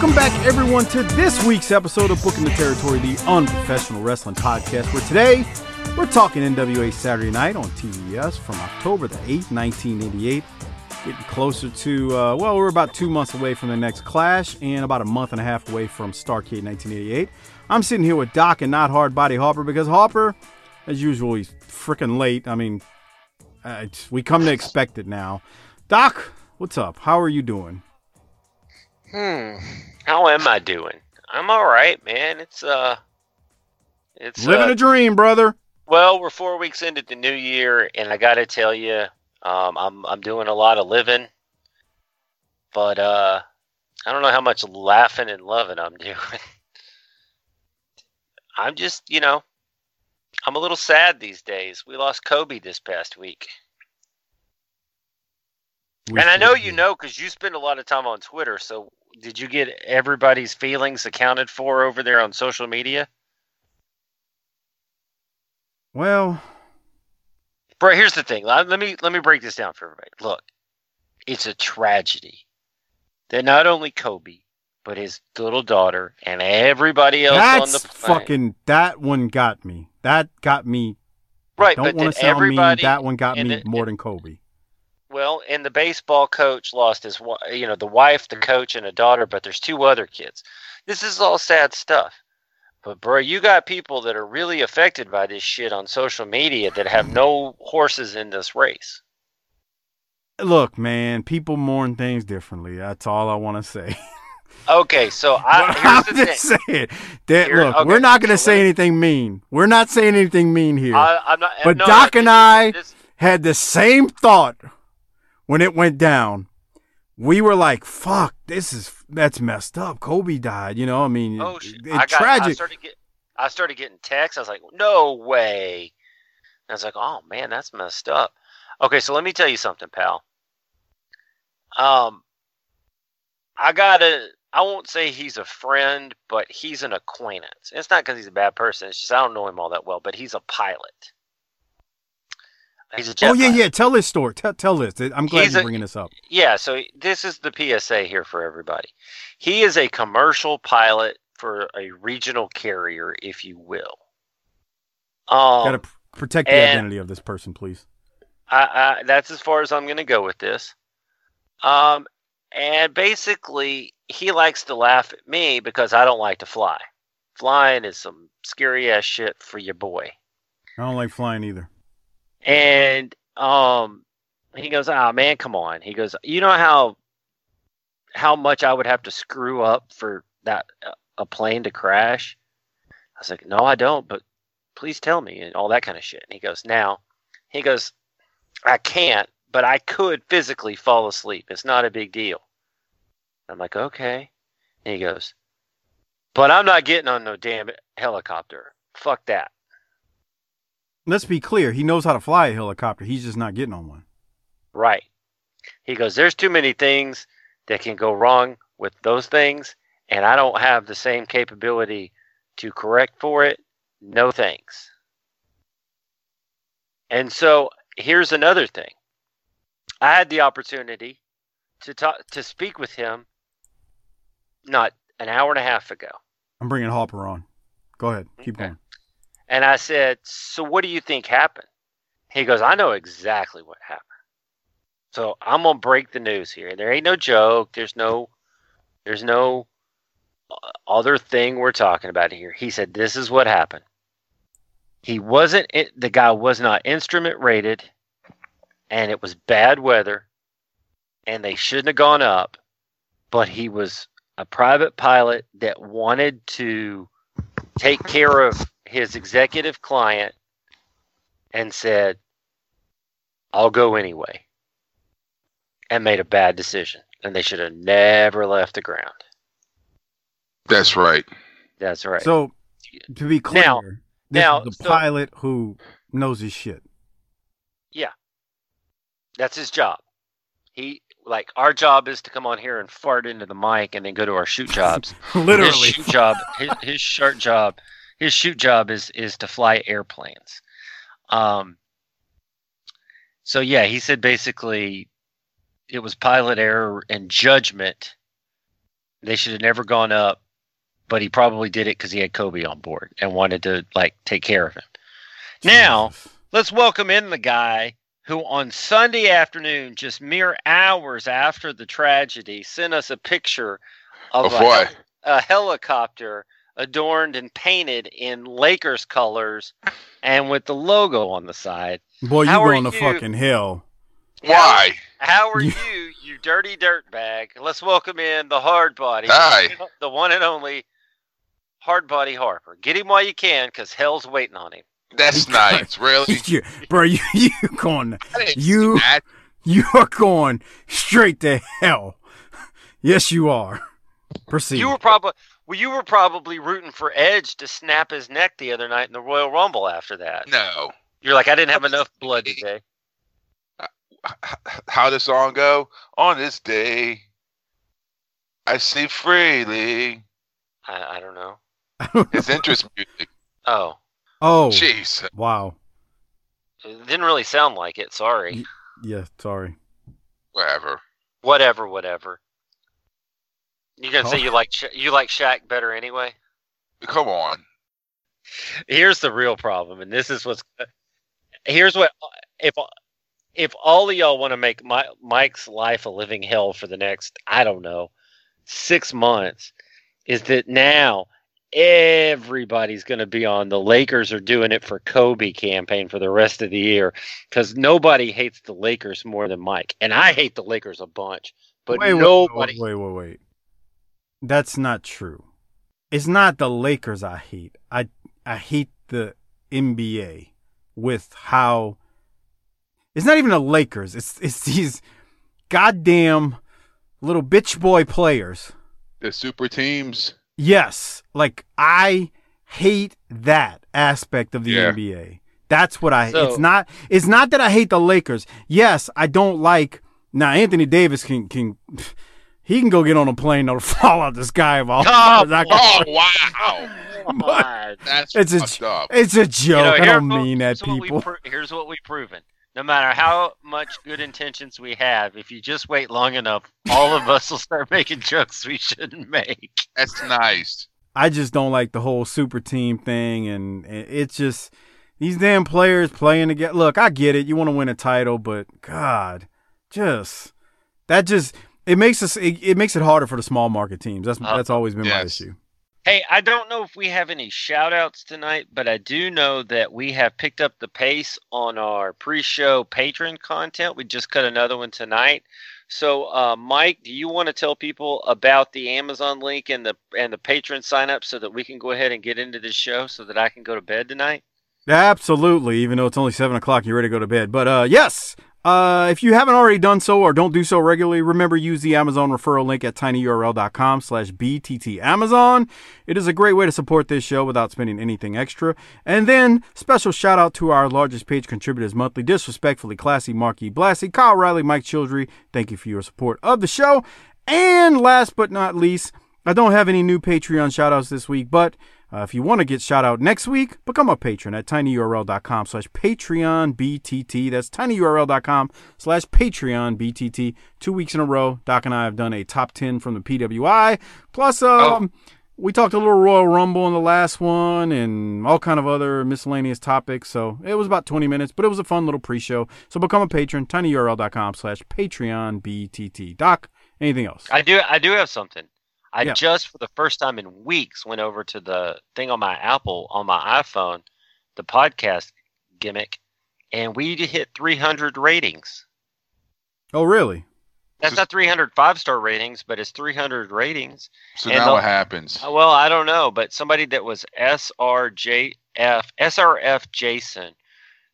Welcome back, everyone, to this week's episode of Booking the Territory, the unprofessional wrestling podcast, where today we're talking NWA Saturday Night on TBS from October the 8th, 1988. Getting closer to, uh, well, we're about two months away from the next Clash and about a month and a half away from Starcade 1988. I'm sitting here with Doc and not Hard Body Harper because Harper, as usual, he's freaking late. I mean, uh, we come to expect it now. Doc, what's up? How are you doing? Hmm. How am I doing? I'm all right, man. It's uh, it's living uh, a dream, brother. Well, we're four weeks into the new year, and I got to tell you, um, I'm I'm doing a lot of living, but uh, I don't know how much laughing and loving I'm doing. I'm just, you know, I'm a little sad these days. We lost Kobe this past week. We and I know you know because you spend a lot of time on Twitter. So, did you get everybody's feelings accounted for over there on social media? Well, Bro, here's the thing. Let me let me break this down for everybody. Look, it's a tragedy that not only Kobe, but his little daughter and everybody else on the planet. fucking. That one got me. That got me. right. Don't want to sound mean. That one got me it- more than Kobe. Well, and the baseball coach lost his, you know, the wife, the mm. coach, and a daughter, but there's two other kids. This is all sad stuff. But bro, you got people that are really affected by this shit on social media that have no horses in this race. Look, man, people mourn things differently. That's all I want to say. Okay, so I, I'm here's the just thing. saying that. Here- look, okay, we're not going to so say anything mean. We're not saying anything mean here. I, I'm not. but no, Doc no, and this- I this- had the same thought when it went down. We were like, "Fuck, this is that's messed up." Kobe died. You know, I mean, Oh it- shit! it- I got. I tragic. started get. I started getting texts. I was like, "No way!" And I was like, "Oh man, that's messed up." Okay, so let me tell you something, pal. Um, I gotta. I won't say he's a friend, but he's an acquaintance. It's not because he's a bad person. It's just I don't know him all that well. But he's a pilot. He's a oh yeah, yeah. Tell this story. Tell, tell this. I'm glad He's you're a- bringing this up. Yeah, so this is the PSA here for everybody. He is a commercial pilot for a regional carrier, if you will. Um, Got to protect the identity of this person, please. I, I, that's as far as I'm going to go with this. Um, and basically, he likes to laugh at me because I don't like to fly. Flying is some scary ass shit for your boy. I don't like flying either. And um, he goes, "Ah, man, come on." He goes, "You know how how much I would have to screw up for that uh, a plane to crash?" I was like, "No, I don't, but please tell me," and all that kind of shit. And he goes, "Now," he goes, "I can't, but I could physically fall asleep. It's not a big deal." I'm like, "Okay." And he goes, "But I'm not getting on no damn helicopter. Fuck that." Let's be clear. He knows how to fly a helicopter. He's just not getting on one. Right. He goes, There's too many things that can go wrong with those things, and I don't have the same capability to correct for it. No thanks. And so here's another thing. I had the opportunity to talk to speak with him not an hour and a half ago. I'm bringing Harper on. Go ahead. Keep Okay. going. And I said, So what do you think happened? He goes, I know exactly what happened. So I'm gonna break the news here. There ain't no joke. There's no, there's no uh, other thing we're talking about here. He said, "This is what happened." He wasn't. The guy was not instrument rated, and it was bad weather, and they shouldn't have gone up. But he was a private pilot that wanted to take care of his executive client, and said, "I'll go anyway." and made a bad decision, and they should have never left the ground. That's right. That's right. So, to be clear, Now- this now, is the so- pilot who knows his shit. Yeah. That's his job. He like our job is to come on here and fart into the mic and then go to our shoot jobs. Literally. his shoot job, his, his shirt job, his shoot job is is to fly airplanes. Um. So yeah, he said basically, it was pilot error and judgment. They should have never gone up, but he probably did it because he had Kobe on board and wanted to like take care of him. Now, let's welcome in the guy who on Sunday afternoon, just mere hours after the tragedy, sent us a picture of Of a, a helicopter adorned and painted in Lakers colors and with the logo on the side. Boy, you How are going to fucking hell. Why? How are You- you, you dirty dirtbag? Let's welcome in the hard body, Hi. the one and only hard body Harper. Get him while you can, because hell's waiting on him. That's nice. Really? You- bro, you you going You- you are going straight to hell. Yes, you are. Proceed. You were probably well, you were probably rooting for Edge to snap his neck the other night in the Royal Rumble after that. No. You're like, I didn't have enough blood today. H- How the song go? On this day, I see freely. I, I don't know. It's interest music. Oh, oh, Jeez. wow. it didn't really sound like it. Sorry. Yeah, sorry. Whatever. Whatever, whatever. You gonna Oh. say you like Sha- you like Shaq better anyway? Come on. Here's the real problem, and this is what's. Here's what if if all of y'all want to make my, Mike's life a living hell for the next I don't know six months, is that now everybody's going to be on the Lakers are doing it for Kobe campaign for the rest of the year because nobody hates the Lakers more than Mike, and I hate the Lakers a bunch, but wait, wait, nobody. Wait, wait, wait, wait. That's not true. It's not the Lakers I hate. I I hate the NBA with how it's not even the Lakers. It's it's these goddamn little bitch boy players. The super teams. Yes, like I hate that aspect of the Yeah. NBA. That's what I. So- it's not. It's not that I hate the Lakers. Yes, I don't like. Now Anthony Davis can can. He can go get on a plane that'll fall out the sky of all. Oh, I can- Oh wow. God. That's It's a fucked up. It's a joke. You know, I don't mean that, here's what we people. pro- here's what we've proven. No matter how much good intentions we have, if you just wait long enough, all of us will start making jokes we shouldn't make. That's nice. I just don't like the whole super team thing, and and it's just these damn players playing together. Look, I get it. You want to win a title, but God, just that just it makes us it, it makes it harder for the small market teams. That's Uh, that's always been my issue. Hey, I don't know if we have any shout outs tonight, but I do know that we have picked up the pace on our pre show patron content. We just cut another one tonight. So, uh, Mike, do you want to tell people about the Amazon link and the and the patron sign up so that we can go ahead and get into this show so that I can go to bed tonight? Absolutely, even though it's only seven o'clock, you're ready to go to bed. But uh, yes, uh, if you haven't already done so or don't do so regularly, remember use the Amazon referral link at tinyurl.com slash bttamazon. It is a great way to support this show without spending anything extra. And then special shout out to our largest page contributors monthly, disrespectfully classy Marky Blassie, Kyle Riley, Mike Childry. Thank you for your support of the show. And last but not least, I don't have any new Patreon shout outs this week, but uh, if you want to get shout out next week, become a patron at tinyurl.com slash Patreon BTT. That's tinyurl.com slash Patreon BTT. Two weeks in a row, Doc and I have done a top 10 from the PWI. Plus, um, we talked a little Royal Rumble in the last one and all kind of other miscellaneous topics. So it was about 20 minutes, but it was a fun little pre-show. So become a patron, tinyurl.com slash Patreon BTT. Doc, anything else? I do. I do have something. I Yeah. just for the first time in weeks went over to the thing on my Apple on my iPhone, the podcast gimmick, and we hit 300 ratings. oh, really? That's not 300 five star ratings, but it's 300 ratings. So And now the- what happens? Uh, Well, I don't know, but somebody that was SRJF SRF Jason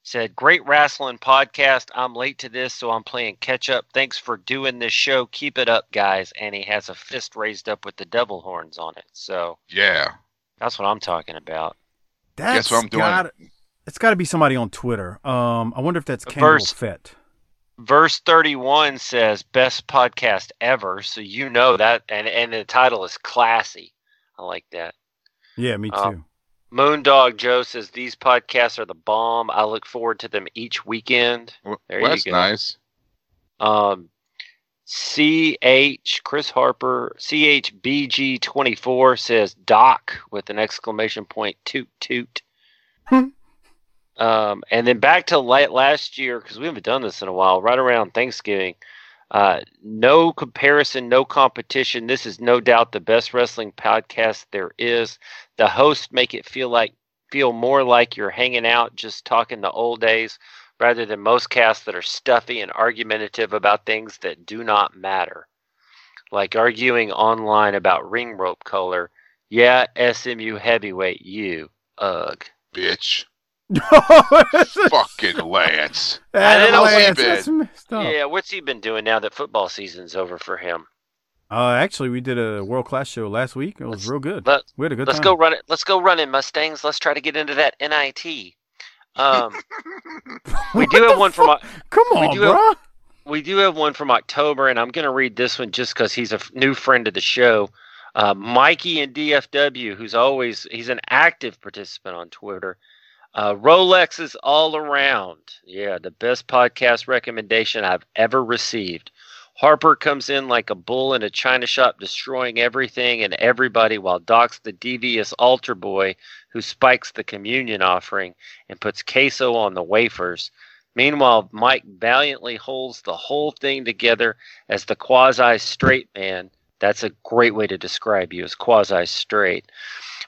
said, "Great wrestling podcast. I'm late to this, so I'm playing catch up. Thanks for doing this show. Keep it up, guys." And he has a fist raised up with the devil horns on it. So Yeah. that's what I'm talking about. That's Guess what I'm doing? Gotta, it's got to be somebody on Twitter. Um, I wonder if that's Kendall Verse- Fett. Verse 31 says best podcast ever, so you know that, and and the title is classy. I like that. Yeah, me too. Um, Moondog Joe says these podcasts are the bomb. I look forward to them each weekend. Well, There you that's go. nice. Um, CH Chris Harper CHBG24 says Doc with an exclamation point toot toot. um, and then back to late last year because we haven't done this in a while. Right around Thanksgiving, uh, no comparison, no competition. This is no doubt the best wrestling podcast there is. The hosts make it feel like feel more like you're hanging out, just talking the old days rather than most casts that are stuffy and argumentative about things that do not matter. Like arguing online about ring rope color. Yeah, SMU heavyweight, you. Ugh. Bitch. Fucking Fucking Lance. didn't know what- That's messed up. Yeah, what's he been doing now that football season's over for him? Uh, actually, we did a world class show last week. It was Let's- real good. Let, we had a good let's time. go run it. Let's go running Mustangs. Let's try to get into that NIT. Um, we do have one from fuck? Come we on, do bro. have- we do have one from October, and I'm going to read this one just because he's a f- new friend of the show. Uh, Mikey in DFW, who's always he's an active participant on Twitter. Uh, Rolexes all around. Yeah, the best podcast recommendation I've ever received. Harper comes in like a bull in a china shop, destroying everything and everybody, while Doc's the devious altar boy who spikes the communion offering and puts queso on the wafers. Meanwhile, Mike valiantly holds the whole thing together as the quasi straight man. That's a great way to describe you as quasi straight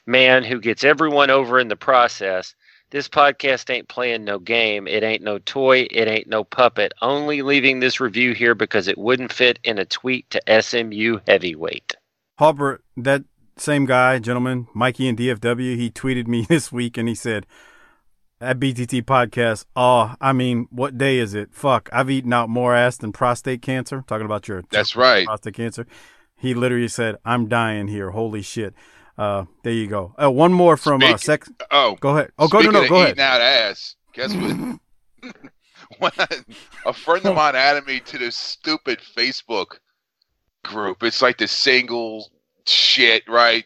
man who gets everyone over in the process. This podcast ain't playing no game. It ain't no toy. It ain't no puppet. Only leaving this review here because it wouldn't fit in a tweet to SMU heavyweight. Harper, that same guy, gentleman, Mikey in DFW, he tweeted me this week and he said, at BTT podcast, oh, I mean, what day is it? Fuck, I've eaten out more ass than prostate cancer. Talking about your That's right. prostate cancer. He literally said, I'm dying here. Holy shit. Uh, there you go. Uh, one more from uh, sex. Oh, Go ahead. Oh, go no, no, go ahead. out ass, guess what? when I, a friend of mine added me to this stupid Facebook group. It's like the single shit, right?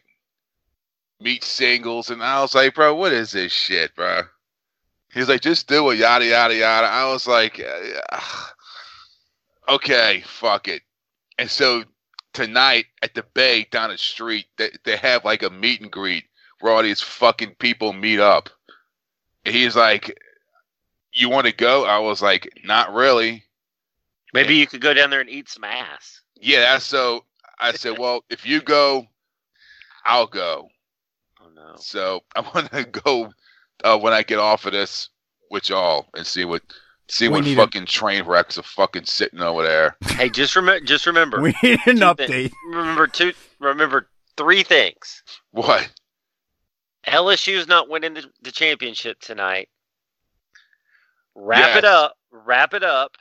Meet singles, and I was like, bro, what is this shit, bro? He's like, just do it, yada yada yada. I was like, uh, okay, fuck it. And so tonight at the bay down the street, they, they have like a meet and greet where all these fucking people meet up. And he's like, "You want to go?" I was like, "Not really." Maybe you could go down there and eat some ass. Yeah, that's so. I said, "Well, if you go, I'll go." Oh no. So I want to go uh, when I get off of this with y'all and see what see We what need a- fucking train wrecks are fucking sitting over there. Hey, just remember. Just remember. We need an two thi- update. remember two. Remember three things. What? LSU's not winning the, the championship tonight. Wrap Yes. it up. Wrap it up.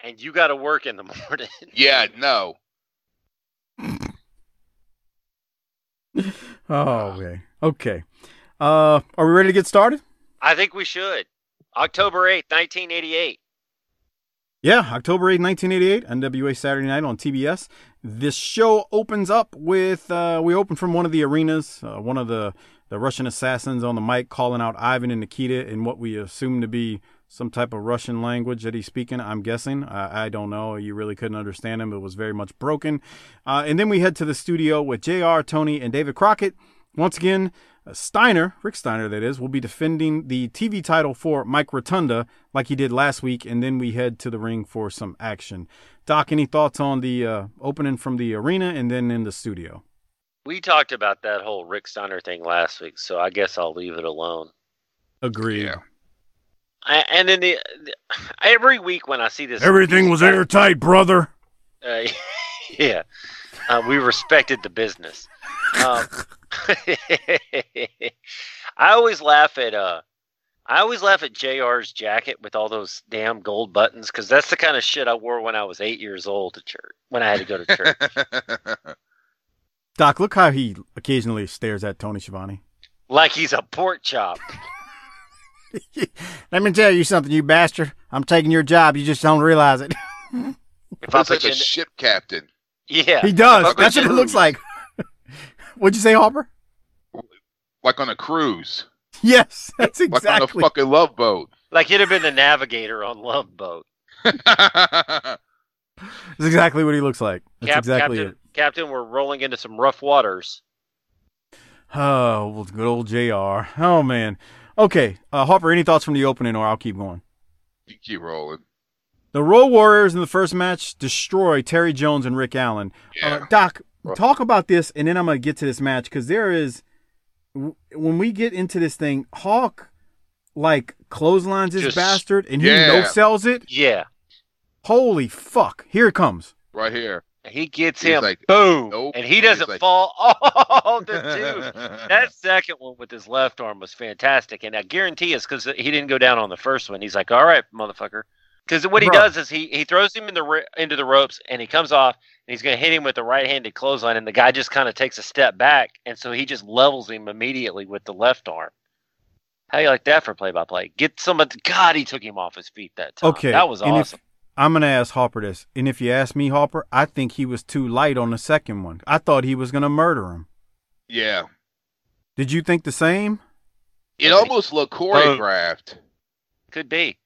And you got to work in the morning. Yeah, no. Oh, okay. Okay. Uh, are we ready to get started? I think we should. October 8th, 1988. Yeah, October 8th, 1988, NWA Saturday Night on TBS. This show opens up with, uh, we open from one of the arenas, uh, one of the, the Russian assassins on the mic calling out Ivan and Nikita in what we assume to be some type of Russian language that he's speaking. I'm guessing. I, I don't know. You really couldn't understand him. It was very much broken. Uh, and then we head to the studio with Jr., Tony, and David Crockett. Once again, Steiner, Rick Steiner, that is, will be defending the TV title for Mike Rotunda like he did last week. And then we head to the ring for some action. Doc, any thoughts on the uh, opening from the arena and then in the studio? We talked about that whole Rick Steiner thing last week, so I guess I'll leave it alone. Agreed. Yeah. I, and then the, the every week when I see this, Everything was airtight, brother. Uh, yeah, uh, we respected the business. Um, I always laugh at uh, I always laugh at Jr's jacket with all those damn gold buttons because that's the kind of shit I wore when I was eight years old to church when I had to go to church. Doc, look how he occasionally stares at Tony Schiavone. like he's a pork chop. Let me tell you something, you bastard. I'm taking your job. You just don't realize it. If I Looks like a ship captain. yeah, he does. That's what it looks like. What'd you say, Harper? Like on a cruise. Yes, that's exactly. Like on a fucking love boat. like he'd have been the navigator on Love Boat. That's exactly what he looks like. That's Cap- exactly Captain, it. Captain, we're rolling into some rough waters. Oh, well, good old Jr. Oh man. Okay, uh, Harper. Any thoughts from the opening, or I'll keep going. you keep rolling. The Road Warriors in the first match destroy Terry Jones and Rick Allen. Yeah. Uh, Doc, Rough. talk about this, and then I'm gonna get to this match because there is, when we get into this thing, Hawk like clotheslines this Just- bastard, and he no sells it. Yeah, Holy fuck! Here it comes. right here. he gets He's him, like, boom, nope. and he doesn't like- fall. Oh, the dude. That second one with his left arm was fantastic, and I guarantee it's because he didn't go down on the first one. He's like, "All right, motherfucker," because what he Bruh. does is he he throws him in the into the ropes, and he comes off, and he's going to hit him with the right-handed clothesline, and the guy just kind of takes a step back, and so he just levels him immediately with the left arm. How you like that for play-by-play? Get somebody. God, he took him off his feet that time. Okay, that was and if- awesome. I'm gonna ask Harper this, and if you ask me, Harper, I think he was too light on the second one. I thought he was gonna murder him. yeah. Did you think the same? It almost looked choreographed. Could be.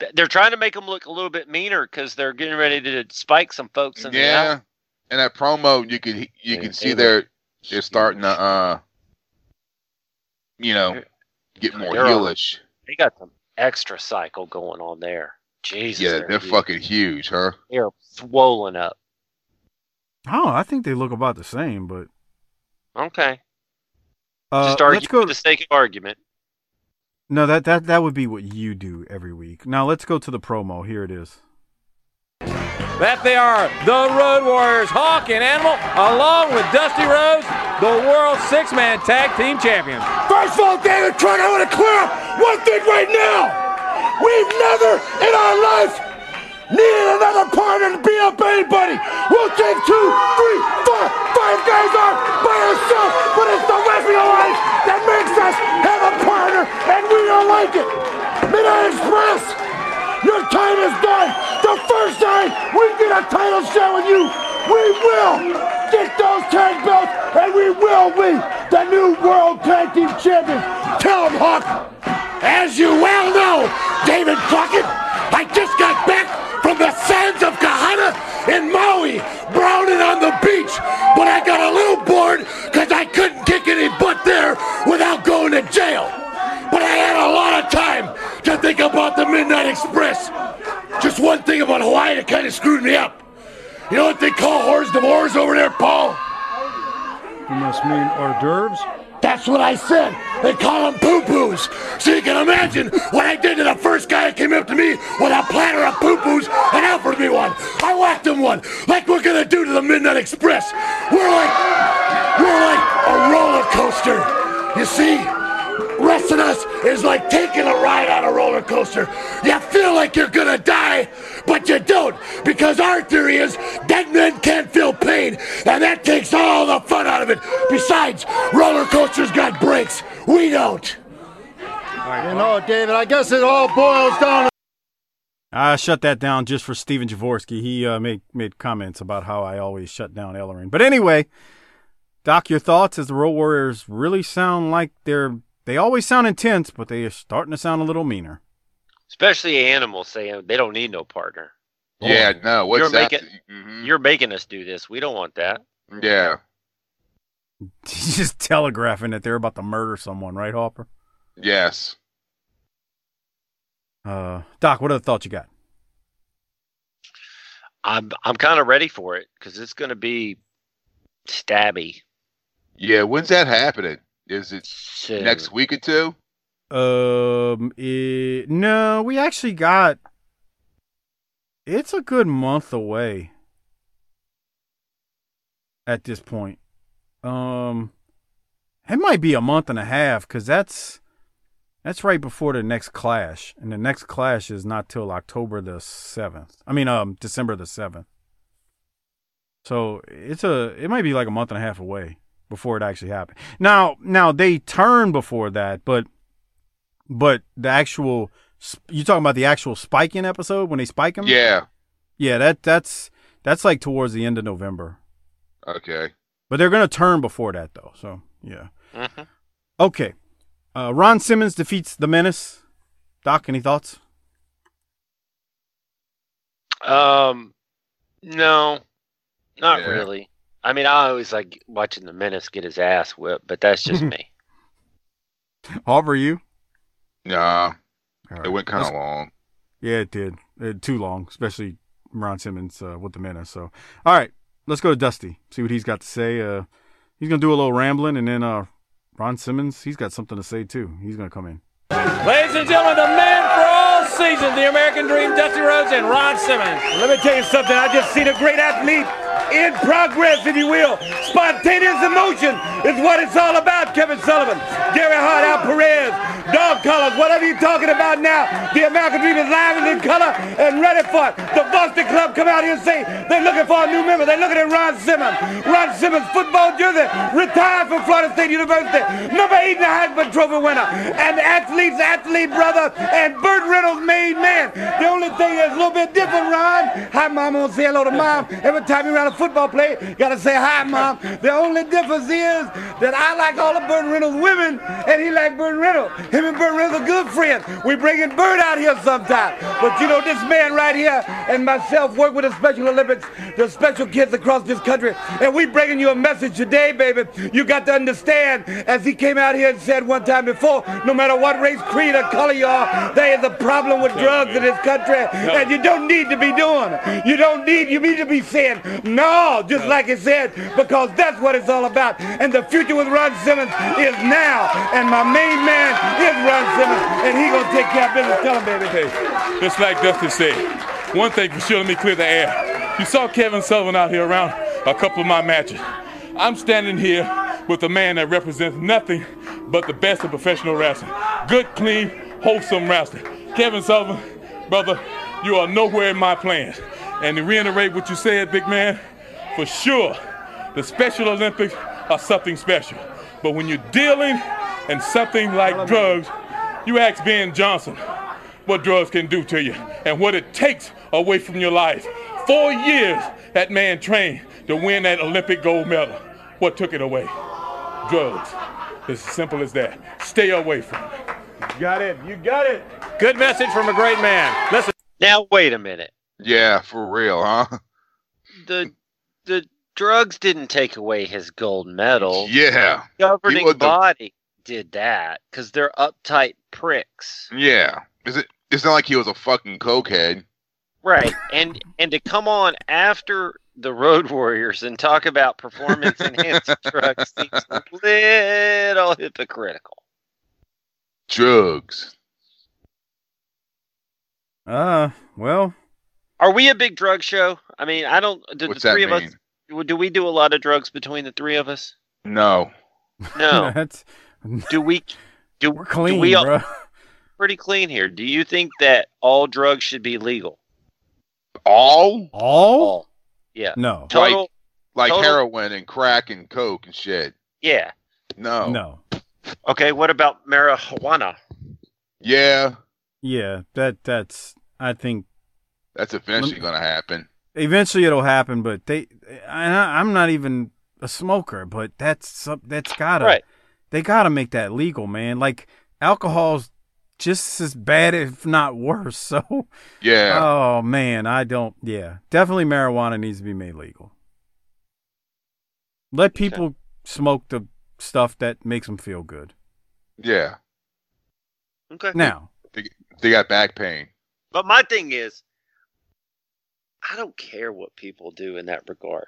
Th- They're trying to make him look a little bit meaner because they're getting ready to spike some folks in the Yeah. out. And that promo, you could you Yeah, can see they're they're starting to uh, you know, get more They're all- heelish. They got some extra cycle going on there. Jesus, Yeah, they're huge. fucking huge, huh? They're swollen up. Oh, I think they look about the same, but Okay, uh, just argue let's go. for the sake of argument. No, that that that would be what you do every week. Now let's go to the promo. Here it is. That they are the Road Warriors, Hawk and Animal, along with Dusty Rhodes, the World Six Man Tag Team Champions. First of all, David Trent, I want to clear up one thing right now. We've never in our life needed another partner to beat up anybody. We'll take two, three, four, five guys on by ourselves, but it's the wrestling alliance that makes us have a and we don't like it. Midnight Express, your time is done. The first time we get a title shot with you, we will get those tag belts, and we will be the new World Tag Team Champions. Tell them, Hawk. As you well know, David Crockett, I just got back from the sands of Kahana in Maui, browning on the beach, but I got a little bored because I couldn't kick any butt there without going to jail. A lot of time to think about the Midnight Express. Just one thing about Hawaii that kind of screwed me up. You know what they call hors d'oeuvres over there, Paul? You must mean hors d'oeuvres? That's what I said. They call them poo-poos. So you can imagine what I did to the first guy that came up to me with a platter of poo-poos and offered me one. I whacked him one, like we're gonna do to the Midnight Express. We're like, we're like a roller coaster. You see, resting us is like taking a ride on a roller coaster. You feel like you're gonna die, but you don't, because our theory is dead men can't feel pain, and that takes all the fun out of it. Besides, roller coasters got brakes. We don't. You know, David, I guess it all boils down to I shut that down just for Steven Javorski. He uh, made made comments about how I always shut down Ellering. But anyway, Doc, your thoughts as the Road Warriors really sound like they're they always sound intense, but they are starting to sound a little meaner. Especially animals saying they don't need no partner. Yeah, no. What's You're that? making- Mhm. You're making us do this. We don't want that. Yeah. He's just telegraphing that they're about to murder someone, right, Harper? Yes. Uh, Doc, what other thoughts you got? I'm I'm kind of ready for it because it's going to be stabby Yeah. When's that happening? Is it soon. next week or two? Um, eh, no, we actually got. It's a good month away. At this point, um, it might be a month and a half because that's that's right before the next clash, and the next clash is not till October the seventh. I mean, um, December the seventh. So it's a it might be like a month and a half away before it actually happened. Now, now they turn before that, but but the actual you talking about the actual spiking episode when they spike him? Yeah. yeah. That that's that's like towards the end of November. Okay. But they're gonna turn before that though. So yeah. Mhm. Okay. Uh, Ron Simmons defeats the Menace. Doc, any thoughts? Um, no, not Yeah. really. I mean, I always like watching the Menace get his ass whipped, but that's just me. Harper, you? Nah. All It right. went kind of Let's- long. Yeah, it did. It, too long, especially Ron Simmons uh, with the Menace. So, all right, let's go to Dusty. See what he's got to say. Uh, he's gonna do a little rambling, and then uh, Ron Simmons, he's got something to say too. He's gonna come in. Ladies and gentlemen, the man for all seasons, the American Dream, Dusty Rhodes and Ron Simmons. Let me tell you something. I just seen a great athlete in progress, if you will. Spontaneous emotion is what it's all about, Kevin Sullivan. Gary Hart, Al Perez, Dog Colors, whatever you're talking about now. The American Dream is live and in color and ready for it. The Varsity Club come out here and say they're looking for a new member. They're looking at Ron Simmons. Ron Simmons, football jersey, retired from Florida State University. Number eight in the Heisman Trophy winner. And athlete's athlete brother and Burt Reynolds made man. The only thing that's a little bit different, Ron. Hi, mom. I'm gonna say hello to mom. Every time you're run a football play, you gotta say hi, mom. The only difference is that I like all of Burt Reynolds women, and he like Burt Reynolds. Him and Burt Reynolds are good friends. We bringing Burt out here sometime. But you know, this man right here and myself work with the Special Olympics, the special kids across this country, and we bringing you a message today, baby. You got to understand, as he came out here and said one time before, no matter what race, creed, or color you are, there is a problem with drugs in this country, and you don't need to be doing. it. You don't need. You need to be saying no, just like he said, because that's what it's all about. And the future with Ron Simmons is now, and my main man is Simmons, and he gonna take care of business. Tell him, baby. Hey, just like Dusty said, one thing for sure, let me clear the air. You saw Kevin Sullivan out here around a couple of my matches. I'm standing here with a man that represents nothing but the best of professional wrestling. Good, clean, wholesome wrestling. Kevin Sullivan, brother, you are nowhere in my plans. And to reiterate what you said, big man, for sure, the Special Olympics are something special. But when you're dealing in something like drugs, you ask Ben Johnson what drugs can do to you and what it takes away from your life. Four years that man trained to win that Olympic gold medal. What took it away? Drugs. It's as simple as that. Stay away from it. You Got it. You got it. Good message from a great man. Listen. Now wait a minute. Yeah, for real, huh? The the drugs didn't take away his gold medal. Yeah. governing was the- body did that because they're uptight pricks. Yeah. Is it? It's not like he was a fucking cokehead. Right. And and to come on after the Road Warriors and talk about performance enhancing drugs seems a little hypocritical. Drugs. Uh, well, Are we a big drug show? I mean, I don't. Do What's the that three of mean? us? Do we do a lot of drugs between the three of us? No. No. that's do we? Do, we're clean, do we all, bro. pretty clean here? Do you think that all drugs should be legal? All? All? All. Yeah. No, Total. Like Total- heroin and crack and coke and shit. Yeah. No. no. Okay. What about marijuana? Yeah. Yeah, that that's. I think That's eventually gonna happen. Eventually it'll happen, but they. I, I'm not even. a smoker, but that's that's gotta Right. they gotta make that legal, man. Like alcohol's just as bad, if not worse. So, Yeah. oh man, I don't. Yeah, definitely marijuana needs to be made legal. Let people smoke the stuff that makes them feel good. yeah. Okay. Now, They got back pain. But my thing is, I don't care what people do in that regard.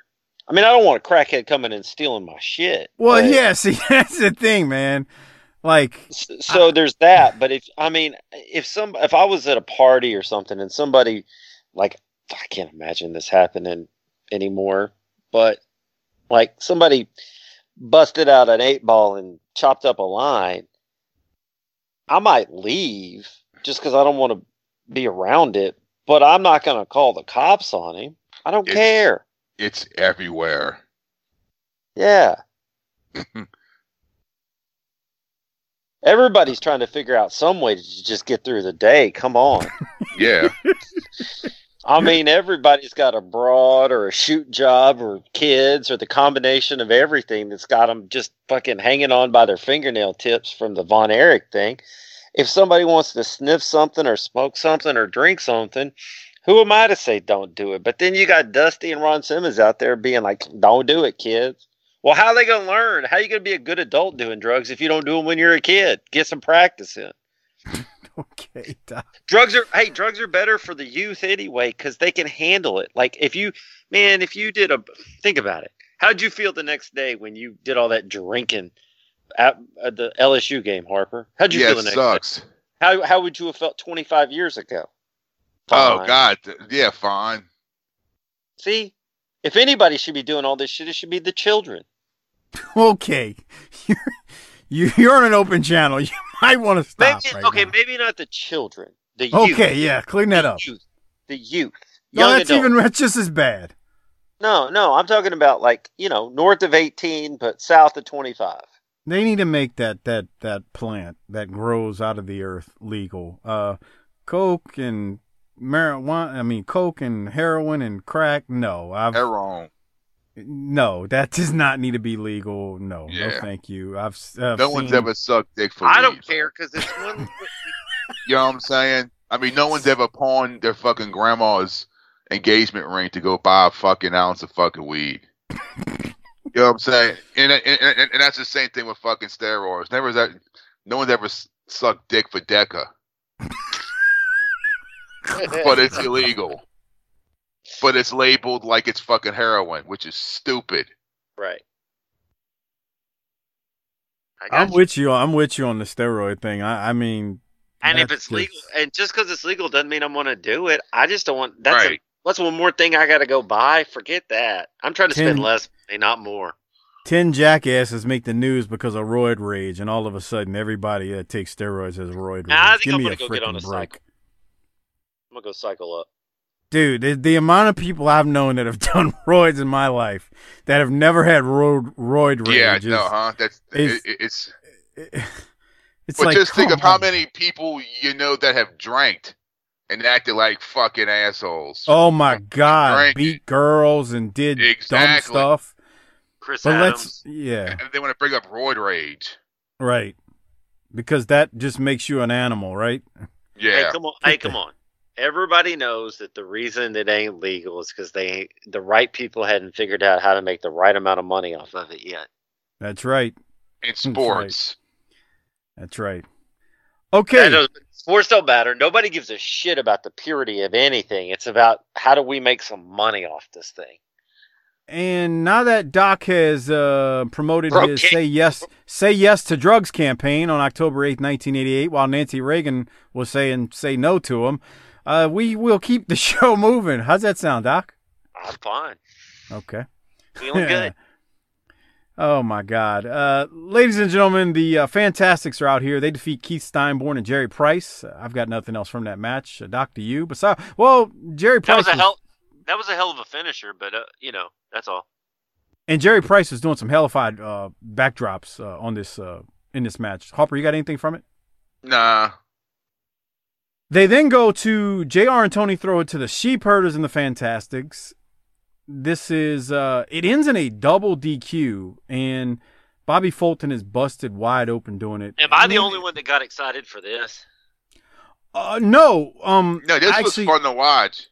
I mean, I don't want a crackhead coming and stealing my shit. well, but- yeah. See, that's the thing, man. Like, So there's that. But if I mean, if some, if I was at a party or something and somebody, like, I can't imagine this happening anymore. But like somebody busted out an eight ball and chopped up a line, I might leave just because I don't want to be around it. But I'm not going to call the cops on him. I don't It's- care. It's everywhere. Yeah. Everybody's trying to figure out some way to just get through the day. Come on. Yeah. I mean, everybody's got a broad or a shoot job or kids or the combination of everything that's got them just fucking hanging on by their fingernail tips from the Von Erich thing. If somebody wants to sniff something or smoke something or drink something, who am I to say don't do it? But then you got Dusty and Ron Simmons out there being like, don't do it, kids. Well, how are they going to learn? How are you going to be a good adult doing drugs if you don't do them when you're a kid? Get some practice in. okay, Doc. Drugs are hey, drugs are better for the youth anyway because they can handle it. Like if you, man, if you did a think about it, how'd you feel the next day when you did all that drinking at, at the LSU game, Harper? How'd you yeah, feel the it next sucks. day? How how would you have felt 25 years ago? Oh God. Yeah, fine. See, if anybody should be doing all this shit, it should be the children. Okay, you're you- you're on an open channel. You might want to stop. Maybe right okay, now. maybe not the children. The youth. Okay, yeah, clean that the up. Youth. The youth. No, Young that's adults. even that's just as bad. No, no, I'm talking about like you know north of 18 but south of 25. They need to make that that that plant that grows out of the earth legal. Uh, coke and marijuana. I mean, coke and heroin and crack. No, I've They're no. That does not need to be legal. No, no, thank you. I've, s- I've no one's ever sucked dick for I weed. don't care because it's one. You know what I'm saying? I mean, no one's ever pawned their fucking grandma's engagement ring to go buy a fucking ounce of fucking weed. you know what I'm saying? And, and, and, and that's the same thing with fucking steroids. Never is that. No one's ever sucked dick for Deca, but it's illegal. But it's labeled like it's fucking heroin, which is stupid. right. I got I'm you. with you. I'm with you on the steroid thing. I, I mean, And if that's it's legal, and just because it's legal doesn't mean I'm going to do it. I just don't want. That's a, that's one more thing I got to go buy. Forget that. I'm trying to spend less, money, not more. ten jackasses make the news because of roid rage, and all of a sudden everybody that takes steroids has roid rage. Nah, I think Give I'm me gonna a go get on freaking a break. cycle. I'm gonna go cycle up. Dude, the, the amount of people I've known that have done roids in my life that have never had roid, roid rage. yeah, is- no, huh? That's is- it, it- it's. It's But like, just think come of how many people you know that have drank and acted like fucking assholes. Oh my God! Drank. Beat girls and did dumb stuff. Chris But Adams. let's, yeah, And they want to bring up roid rage. right. Because that just makes you an animal, right? Yeah. Hey, come on! Hey, come on! Everybody knows that the reason it ain't legal is because they ain't, the right people hadn't figured out how to make the right amount of money off of it yet. That's right. in sports. That's right. That Okay. doesn't- Sports don't matter. Nobody gives a shit about the purity of anything. It's about how do we make some money off this thing. And now that Doc has uh, promoted his "Say Yes, Say Yes to Drugs" campaign on October eighth, nineteen eighty-eight, while Nancy Reagan was saying "Say No" to him, uh, we will keep the show moving. How's that sound, Doc? I'm fine. Okay. Feeling good. Oh my God, uh, ladies and gentlemen, the uh, Fantastics are out here. They defeat Keith Steinborn and Jerry Price. Uh, I've got nothing else from that match. Uh, Doc, to you, besides, well, Jerry That Price was a hell. That was a hell of a finisher, but uh, you know that's all. and Jerry Price is doing some hellified uh, backdrops uh, on this uh, in this match. Harper, you got anything from it? Nah. They then go to JR and Tony throw it to the Sheep Herders and the Fantastics. this is uh, it ends in a double DQ, and Bobby Fulton is busted wide open doing it. Am I the only one that got excited for this? Uh, no, um, No, this actually, was fun to watch.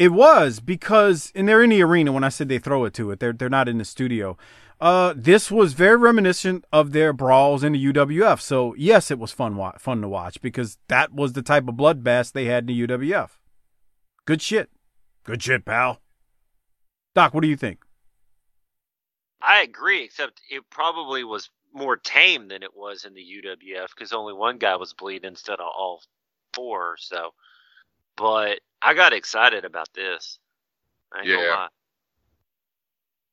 It was because, and they're in the arena. When I said they throw it to it, they're they're not in the studio. Uh, this was very reminiscent of their brawls in the UWF. So yes, it was fun wa- fun to watch because that was the type of bloodbath they had in the UWF. Good shit, good shit, pal. Doc, what do you think? I agree, except it probably was more tame than it was in the UWF because only one guy was bleeding instead of all four. So, but I got excited about this. I Yeah. lie.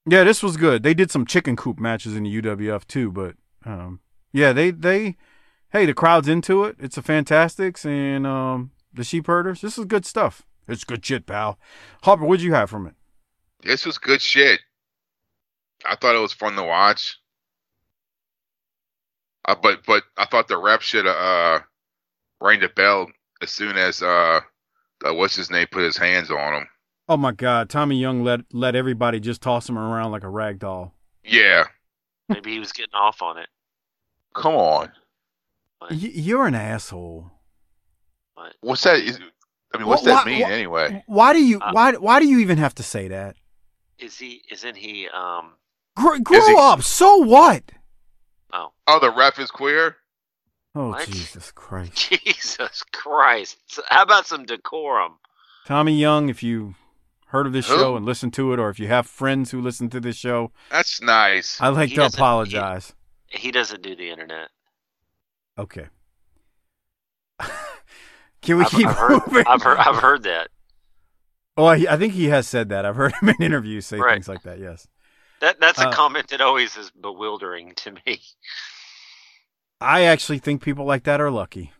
Yeah, this was good. They did some chicken coop matches in the UWF too, but um, yeah, they they, hey, the crowd's into it. It's a Fantastics and um, the Sheep Herders. This is good stuff. It's good shit, pal. Harper, what'd you have from it? This was good shit. I thought it was fun to watch. Uh, but but I thought the ref should have uh, rang the bell as soon as uh, uh, what's his name put his hands on him. Oh my God, Tommy Young let let everybody just toss him around like a rag doll. Yeah, Maybe he was getting off on it. come on. Y- you're an asshole. but What's that? Is, I mean, what's Well, that mean why- anyway? Why do you Uh, why why do you even have to say that? is he? Isn't he? Um. Gr- grow he- up. So what? Oh, Oh, the ref is queer. Oh What? Jesus Christ, Jesus Christ! How about some decorum? Tommy Young. If you heard of this Who? show and listened to it, or if you have friends who listen to this show, That's nice. I'd like He to doesn't- he- apologize. He doesn't do the internet. Okay. Can we I've, keep I've heard, moving? I've heard. I've heard that. Oh, I, I think he has said that. I've heard him in interviews say Right. things like that. Yes. That that's a Uh, comment that always is bewildering to me. I actually think people like that are lucky.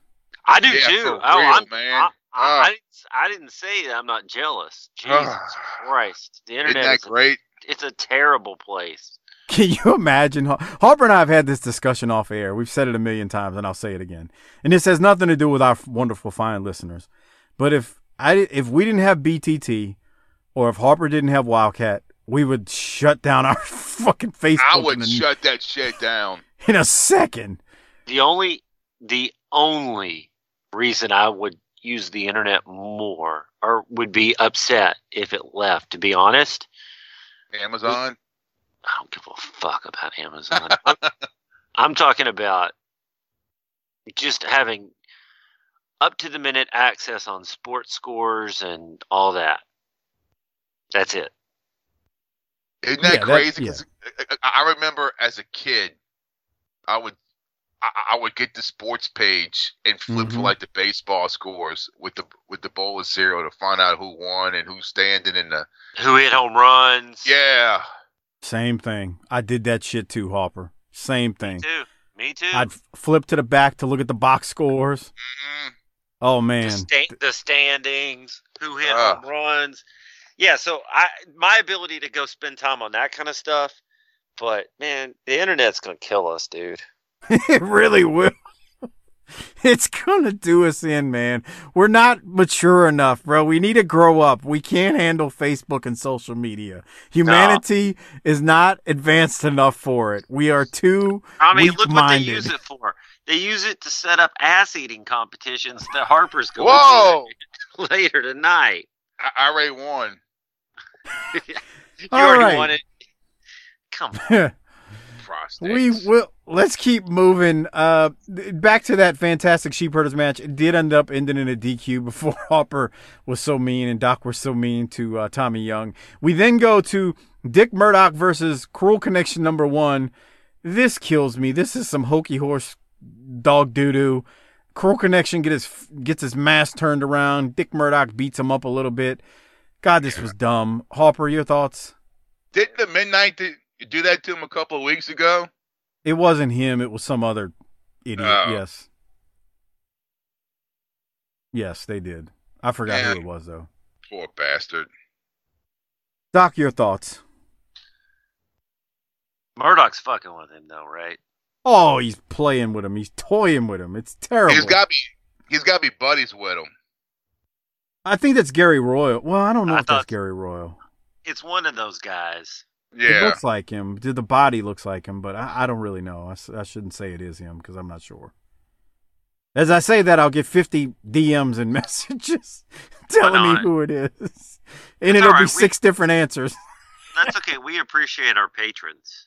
I do Yeah, too. for oh, real, I'm, man. I, I, Ah. I, didn't, I didn't say that I'm not jealous. Jesus Ah. Christ, the Isn't internet that is a, great? it's a terrible place. Can you imagine? Harper and I have had this discussion off air. We've said it a million times, and I'll say it again. And this has nothing to do with our wonderful, fine listeners. But if I if we didn't have BTT, or if Harper didn't have Wildcat, we would shut down our fucking Facebook I would a, shut that shit down. in a second. The only the only reason I would use the internet more or would be upset if it left. To be honest, Amazon. I don't give a fuck about Amazon. I'm, I'm talking about just having up to the minute access on sports scores and all that. That's it. Isn't that Yeah, crazy? yeah. 'Cause I I remember as a kid, I would I, I would get the sports page and flip for Mhm. like the baseball scores with the with the bowl of cereal to find out who won and who's standing in the Who hit home runs? yeah. Same thing. I did that shit too, Hopper. Same thing. Me too. Me too. I'd flip to the back to look at the box scores. Mm-mm. Oh the, man, sta- the standings, who hit Ah. home runs. Yeah, so I my ability to go spend time on that kind of stuff, but man, the internet's gonna kill us, dude. it really will. It's gonna do us in, man. We're not mature enough, bro. We need to grow up. We can't handle Facebook and social media. Humanity is not advanced enough for it. We are too I mean, look what they use it for. They use it to set up ass eating competitions that Harper's going Whoa! to later tonight. I, I already won. You All already right. won it. Come on. We will. Let's keep moving. Uh, back to that fantastic sheepherders match. It did end up ending in a DQ before Harper was so mean and Doc was so mean to uh, Tommy Young. We then go to Dick Murdoch versus Cruel Connection number one. This kills me. This is some hokey horse dog doo doo. Cruel Connection get his gets his mask turned around. Dick Murdoch beats him up a little bit. God, this was dumb. Harper, your thoughts? Didn't the midnight do that to him a couple of weeks ago? It wasn't him. It was some other idiot. Oh. Yes. Yes, they did. I forgot Yeah. who it was though. Poor bastard. Doc, your thoughts? Murdoch's fucking with him though, right? Oh, he's playing with him. He's toying with him. It's terrible. He's got to be. He's got to be buddies with him. I think that's Gary Royal. Well, I don't know I if that's Gary Royal. it's one of those guys. It looks like him. The body looks like him, but I, I don't really know. I shouldn't say it is him because I'm not sure. As I say that, I'll get 50 DMs and messages telling me who it is, and It's it'll all be right. We- six different answers. That's okay. We appreciate our patrons.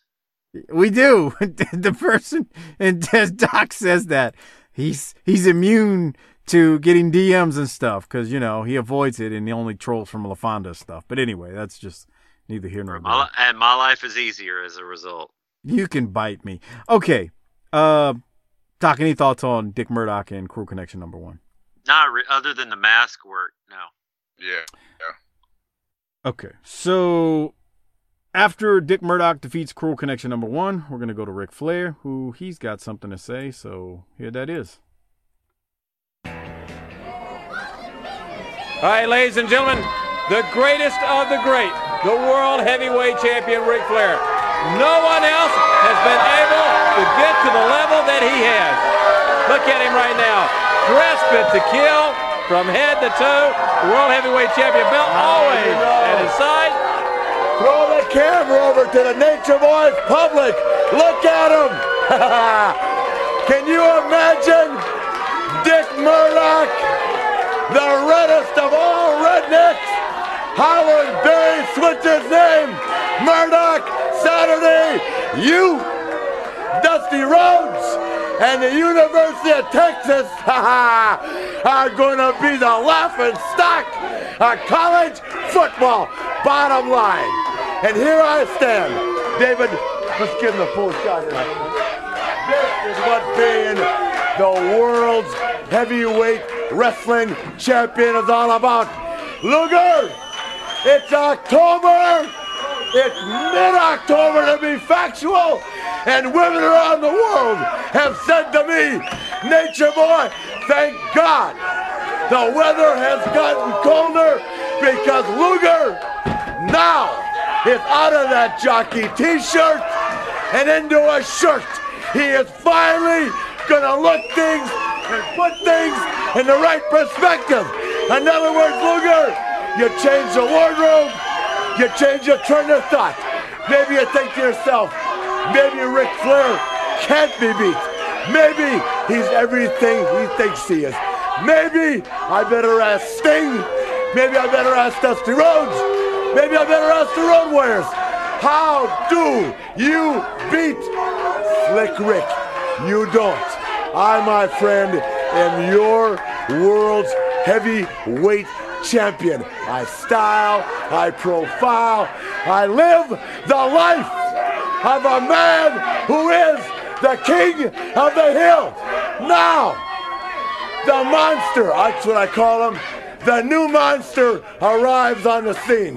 We do. the person and Doc says that he's he's immune to getting DMs and stuff because you know he avoids it and he only trolls from LaFonda stuff. But anyway, that's just neither here nor there. My, and my life is easier as a result. You can bite me. Okay. Uh, Doc, any thoughts on Dick Murdoch and Cruel Connection number one? Not re- other than the mask work. No. Yeah. Okay. So after Dick Murdoch defeats Cruel Connection number one, we're gonna go to Ric Flair, who he's got something to say. So here that is. All right, ladies and gentlemen, the greatest of the great, the world heavyweight champion Ric Flair. No one else has been able to get to the level that he has. Look at him right now, dressed fit to kill from head to toe. The world heavyweight champion belt always at his side. Throw the camera over to the Nature Boys public. Look at him. Can you imagine Dick Murdoch, the reddest of all rednecks? Howard Berry switched his name. Murdoch Saturday. You, Dusty Rhodes, and the University of Texas are going to be the laughing stock of college football. Bottom line. And here I stand. David, let's give him the full shot. This is what being the world's heavyweight wrestling champion is all about. Luger, it's October. It's mid-October to be factual. And women around the world have said to me, Nature Boy, thank God the weather has gotten colder because Luger now is out of that jockey t-shirt and into a shirt. He is finally gonna look things and put things in the right perspective. In other words, Luger, you change the wardrobe, you change your turn of thought. Maybe you think to yourself, maybe Ric Flair can't be beat. Maybe he's everything he thinks he is. Maybe I better ask Sting. Maybe I better ask Dusty Rhodes. Maybe I better ask the Road Warriors. How do you beat Slick Rick? You don't. I, my friend, am your world's heavyweight champion. I style, I profile, I live the life of a man who is the king of the hill. Now, the monster, that's what I call him, the new monster arrives on the scene.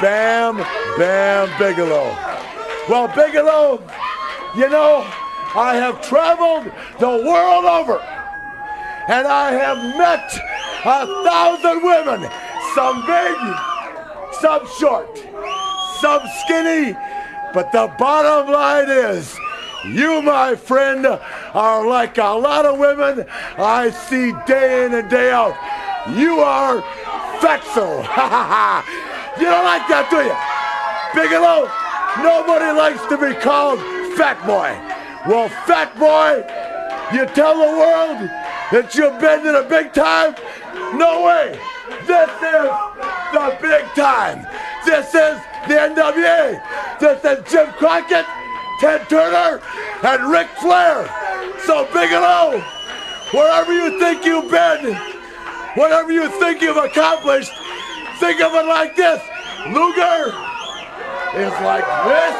Bam, Bam Bigelow. Well, Bigelow, you know, I have traveled the world over and I have met a thousand women, some big, some short, some skinny, but the bottom line is, you, my friend, are like a lot of women I see day in and day out. You are fatso. Ha ha ha! You don't like that, do you? Bigelow, nobody likes to be called fat boy. Well, fat boy, you tell the world that you've been to the big time? No way. This is the big time. This is the NWA. This is Jim Crockett, Ted Turner, and Ric Flair. So Bigelow, wherever you think you've been, whatever you think you've accomplished, think of it like this. Luger is like this.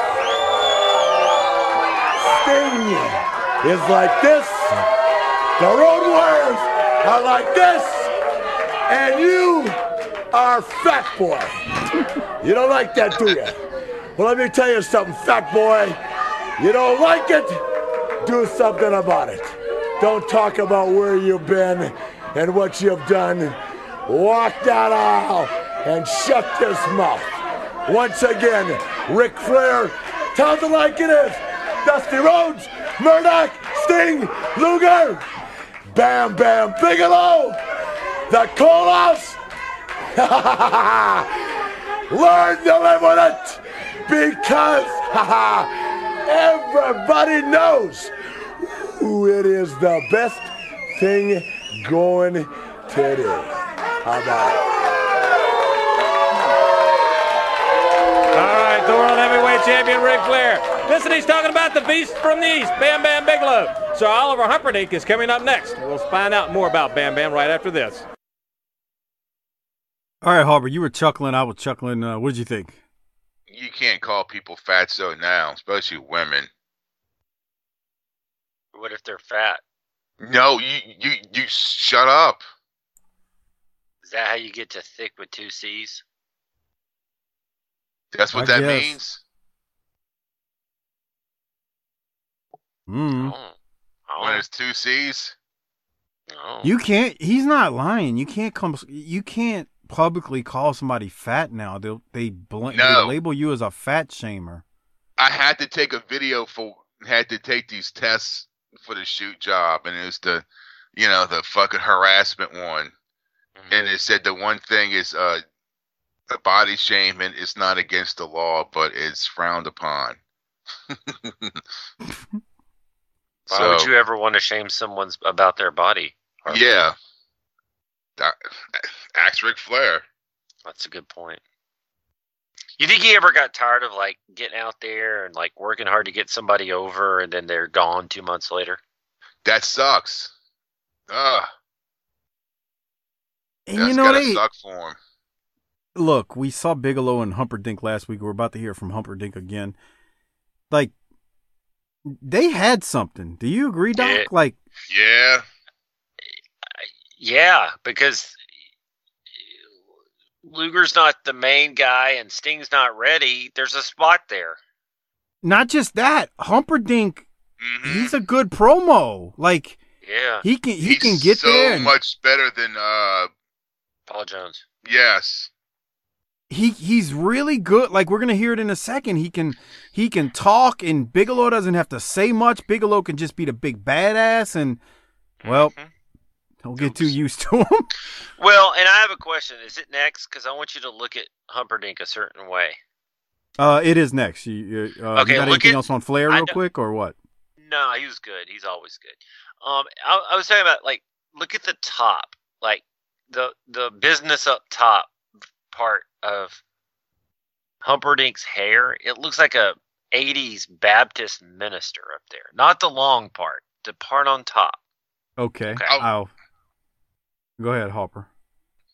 Sting is like this. The Road Warriors are like this. And you are Fat Boy. You don't like that, do you? Well, let me tell you something, Fat Boy. You don't like it? Do something about it. Don't talk about where you've been and what you've done. Walk that aisle and shut this mouth. Once again, Ric Flair tells it like it is. Dusty Rhodes, Murdoch, Sting, Luger, Bam Bam Bigelow, the Koloffs. learn to live with it because everybody knows who it is the best thing going today. How about it? All right, the world heavyweight champion Ric Flair. Listen, he's talking about the beast from the east, Bam Bam Bigelow. So Oliver Humperdink is coming up next. We'll find out more about Bam Bam right after this. All right, Harper, you were chuckling. I was chuckling. Uh, what did you think? You can't call people fatso now, especially women. What if they're fat? No, you you you shut up. Is that how you get to thick with two C's? That's what I that guess. means. Mm. Oh, When oh, it's two C's. oh. You can't. He's not lying. You can't come. You can't publicly call somebody fat now. They'll they, bl- No. they label you as a fat shamer. I had to take a video for had to take these tests for the shoot job, and it was the, you know, the fucking harassment one, Mhm. and it said the one thing is uh, the body shaming is not against the law, but it's frowned upon. Why would you ever want to shame someone's about their body? Harvey? Yeah. That, ask Ric Flair. That's a good point. You think he ever got tired of like getting out there and like working hard to get somebody over and then they're gone two months later? That sucks. Ugh. And That's you know gotta they suck for him. look. We saw Bigelow and Humperdink last week. We're about to hear from Humperdink again. Like they had something. Do you agree, Doc? Yeah. Like Yeah. Yeah, because Luger's not the main guy and Sting's not ready. There's a spot there. not just that. Humperdink. Mhm. He's a good promo. Like Yeah, he can he He's can get so there. And much better than uh Paul Jones. yes. He he's really good. Like we're gonna hear it in a second. He can he can talk, and Bigelow doesn't have to say much. Bigelow can just be the big badass, and well, Mhm. don't get too used to him. Well, and I have a question. Is it next? Because I want you to look at Humperdink a certain way. Uh, it is next. You, you, uh, Okay, you got anything at- else on Flair real quick, or what? No, he was good. He's always good. Um, I, I was talking about like look at the top, like the the business up top part of Humperdink's hair. It looks like a '80s Baptist minister up there. Not the long part, the part on top. Okay, Okay. I'll go ahead, Hopper.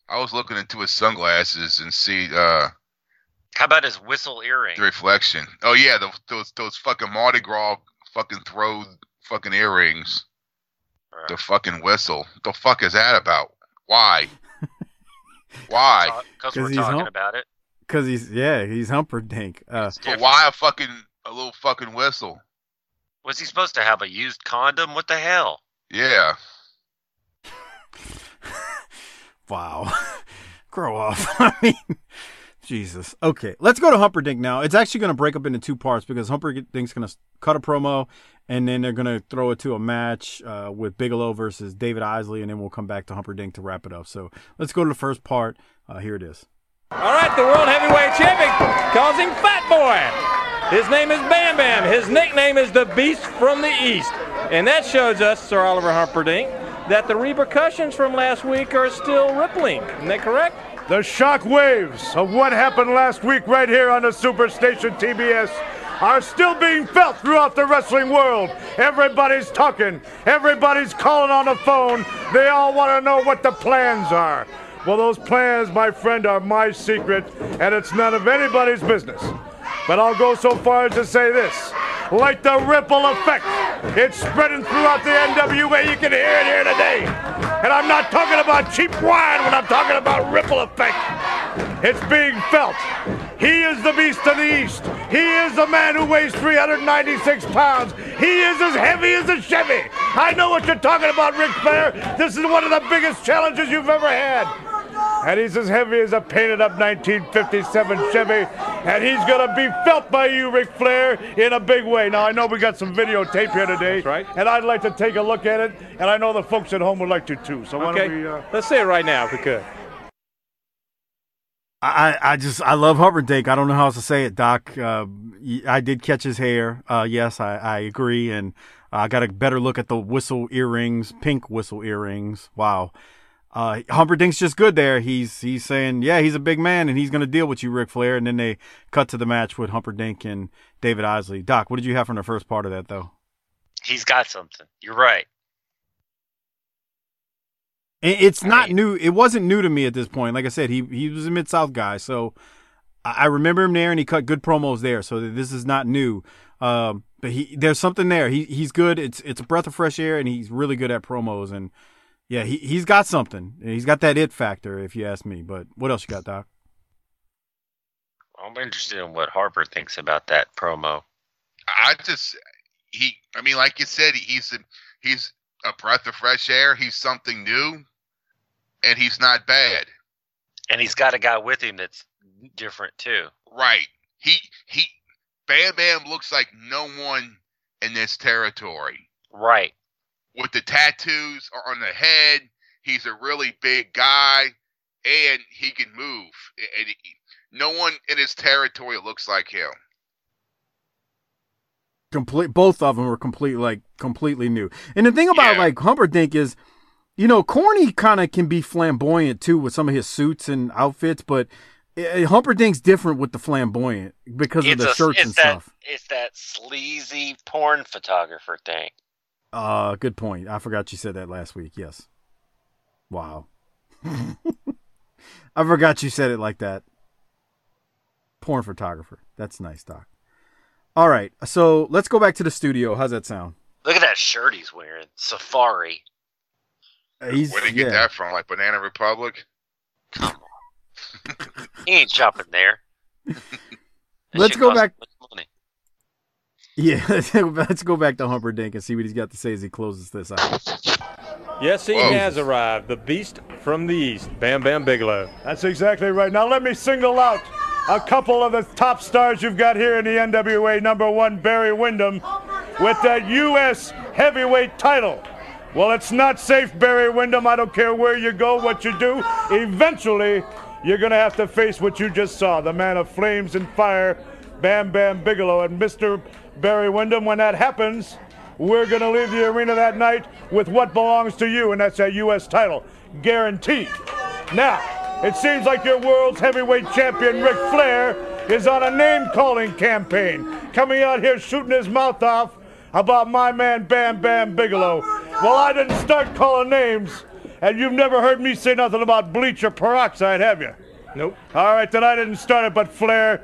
I was looking into his sunglasses and see uh How about his whistle earring? the reflection. Oh yeah, the, those those fucking Mardi Gras fucking throw fucking earrings. Right. The fucking whistle. The fuck is that about? Why? Why? Because we're he's talking hum- about it. Cause he's yeah, he's Humperdink. Uh, But why a fucking a little fucking whistle? Was he supposed to have a used condom? What the hell? Yeah. wow, grow up. I mean, Jesus. Okay, let's go to Humperdink now. It's actually going to break up into two parts because Humperdink's going to cut a promo, and then they're going to throw it to a match uh, with Bigelow versus David Isley, and then we'll come back to Humperdink to wrap it up. So let's go to the first part. Uh, here it is. All right, the world heavyweight champion him Fat Boy. His name is Bam Bam. His nickname is the Beast from the East. And that shows us, Sir Oliver Humperdink, that the repercussions from last week are still rippling. Isn't that correct? The shock waves of what happened last week right here on the Superstation TBS are still being felt throughout the wrestling world. Everybody's talking, everybody's calling on the phone. They all want to know what the plans are. Well, those plans, my friend, are my secret, and it's none of anybody's business. But I'll go so far as to say this. Like the ripple effect, it's spreading throughout the NWA. You can hear it here today. And I'm not talking about cheap wine when I'm talking about ripple effect. It's being felt. He is the beast of the East. He is the man who weighs 396 pounds. He is as heavy as a Chevy. I know what you're talking about, Ric Flair. This is one of the biggest challenges you've ever had. And he's as heavy as a painted up 1957 Chevy. And he's going to be felt by you, Ric Flair, in a big way. Now, I know we got some videotape here today. That's right. And I'd like to take a look at it. And I know the folks at home would like to too. So why Okay. don't we. Uh... Let's say it right now if we could. I, I just I love Humperdink. I don't know how else to say it, Doc. Uh, I did catch his hair. Uh, yes, I, I agree, and I got a better look at the whistle earrings, pink whistle earrings. Wow. Uh, Humperdink's just good there. He's he's saying, yeah, he's a big man and he's going to deal with you, Ric Flair. And then they cut to the match with Humperdink and David Isley. Doc, what did you have from the first part of that, though? He's got something. You're right. It's not new. It wasn't new to me at this point. Like I said, he he was a mid south guy, so I remember him there, and he cut good promos there. So this is not new. Um, but he there's something there. He he's good. It's it's a breath of fresh air, and he's really good at promos. And yeah, he he's got something. He's got that it factor, if you ask me. But what else you got, Doc? I'm interested in what Harper thinks about that promo. I just he. I mean, like you said, he's a, he's a breath of fresh air. He's something new and he's not bad. And he's got a guy with him that's different too. Right. He he Bam Bam looks like no one in this territory. Right. With the tattoos on the head, he's a really big guy and he can move. And he, no one in his territory looks like him. Complete both of them were completely like completely new. And the thing about yeah. like Humperdink is you know, Corny kind of can be flamboyant too with some of his suits and outfits, but uh, Humperdink's different with the flamboyant because it's of the a, shirts and that, stuff. It's that sleazy porn photographer thing. Uh, good point. I forgot you said that last week. Yes. Wow. I forgot you said it like that. Porn photographer. That's nice, Doc. All right, so let's go back to the studio. How's that sound? Look at that shirt he's wearing. Safari. He's, Where did he get that from? Like Banana Republic? Come on. he ain't shopping there. Let's go back. Yeah, let's go back to Humperdink and see what he's got to say as he closes this out. Yes, he Whoa. has arrived. The beast from the east, Bam Bam Bigelow. That's exactly right. Now let me single out a couple of the top stars you've got here in the NWA. Number one, Barry Windham, with that U.S. heavyweight title. Well, it's not safe, Barry Windham. I don't care where you go, what you do. Eventually, you're going to have to face what you just saw the man of flames and fire, Bam Bam Bigelow. And Mr. Barry Windham, when that happens, we're going to leave the arena that night with what belongs to you, and that's a U.S. title. Guaranteed. Now, it seems like your world's heavyweight champion, Ric Flair, is on a name calling campaign, coming out here shooting his mouth off about my man Bam Bam Bigelow. Well, I didn't start calling names, and you've never heard me say nothing about bleach or peroxide, have you? Nope. All right, then I didn't start it, but Flair,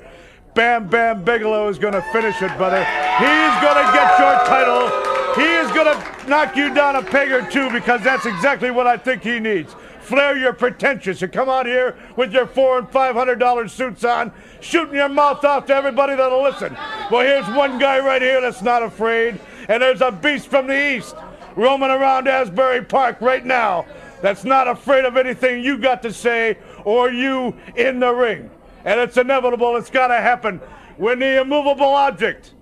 Bam Bam Bigelow is going to finish it, brother. He's going to get your title. He is going to knock you down a peg or two because that's exactly what I think he needs. Flair, you're pretentious. You come out here with your four and five hundred dollar suits on, shooting your mouth off to everybody that'll listen. Well, here's one guy right here that's not afraid, and there's a beast from the east roaming around Asbury Park right now that's not afraid of anything you got to say or you in the ring. And it's inevitable, it's got to happen. When the immovable object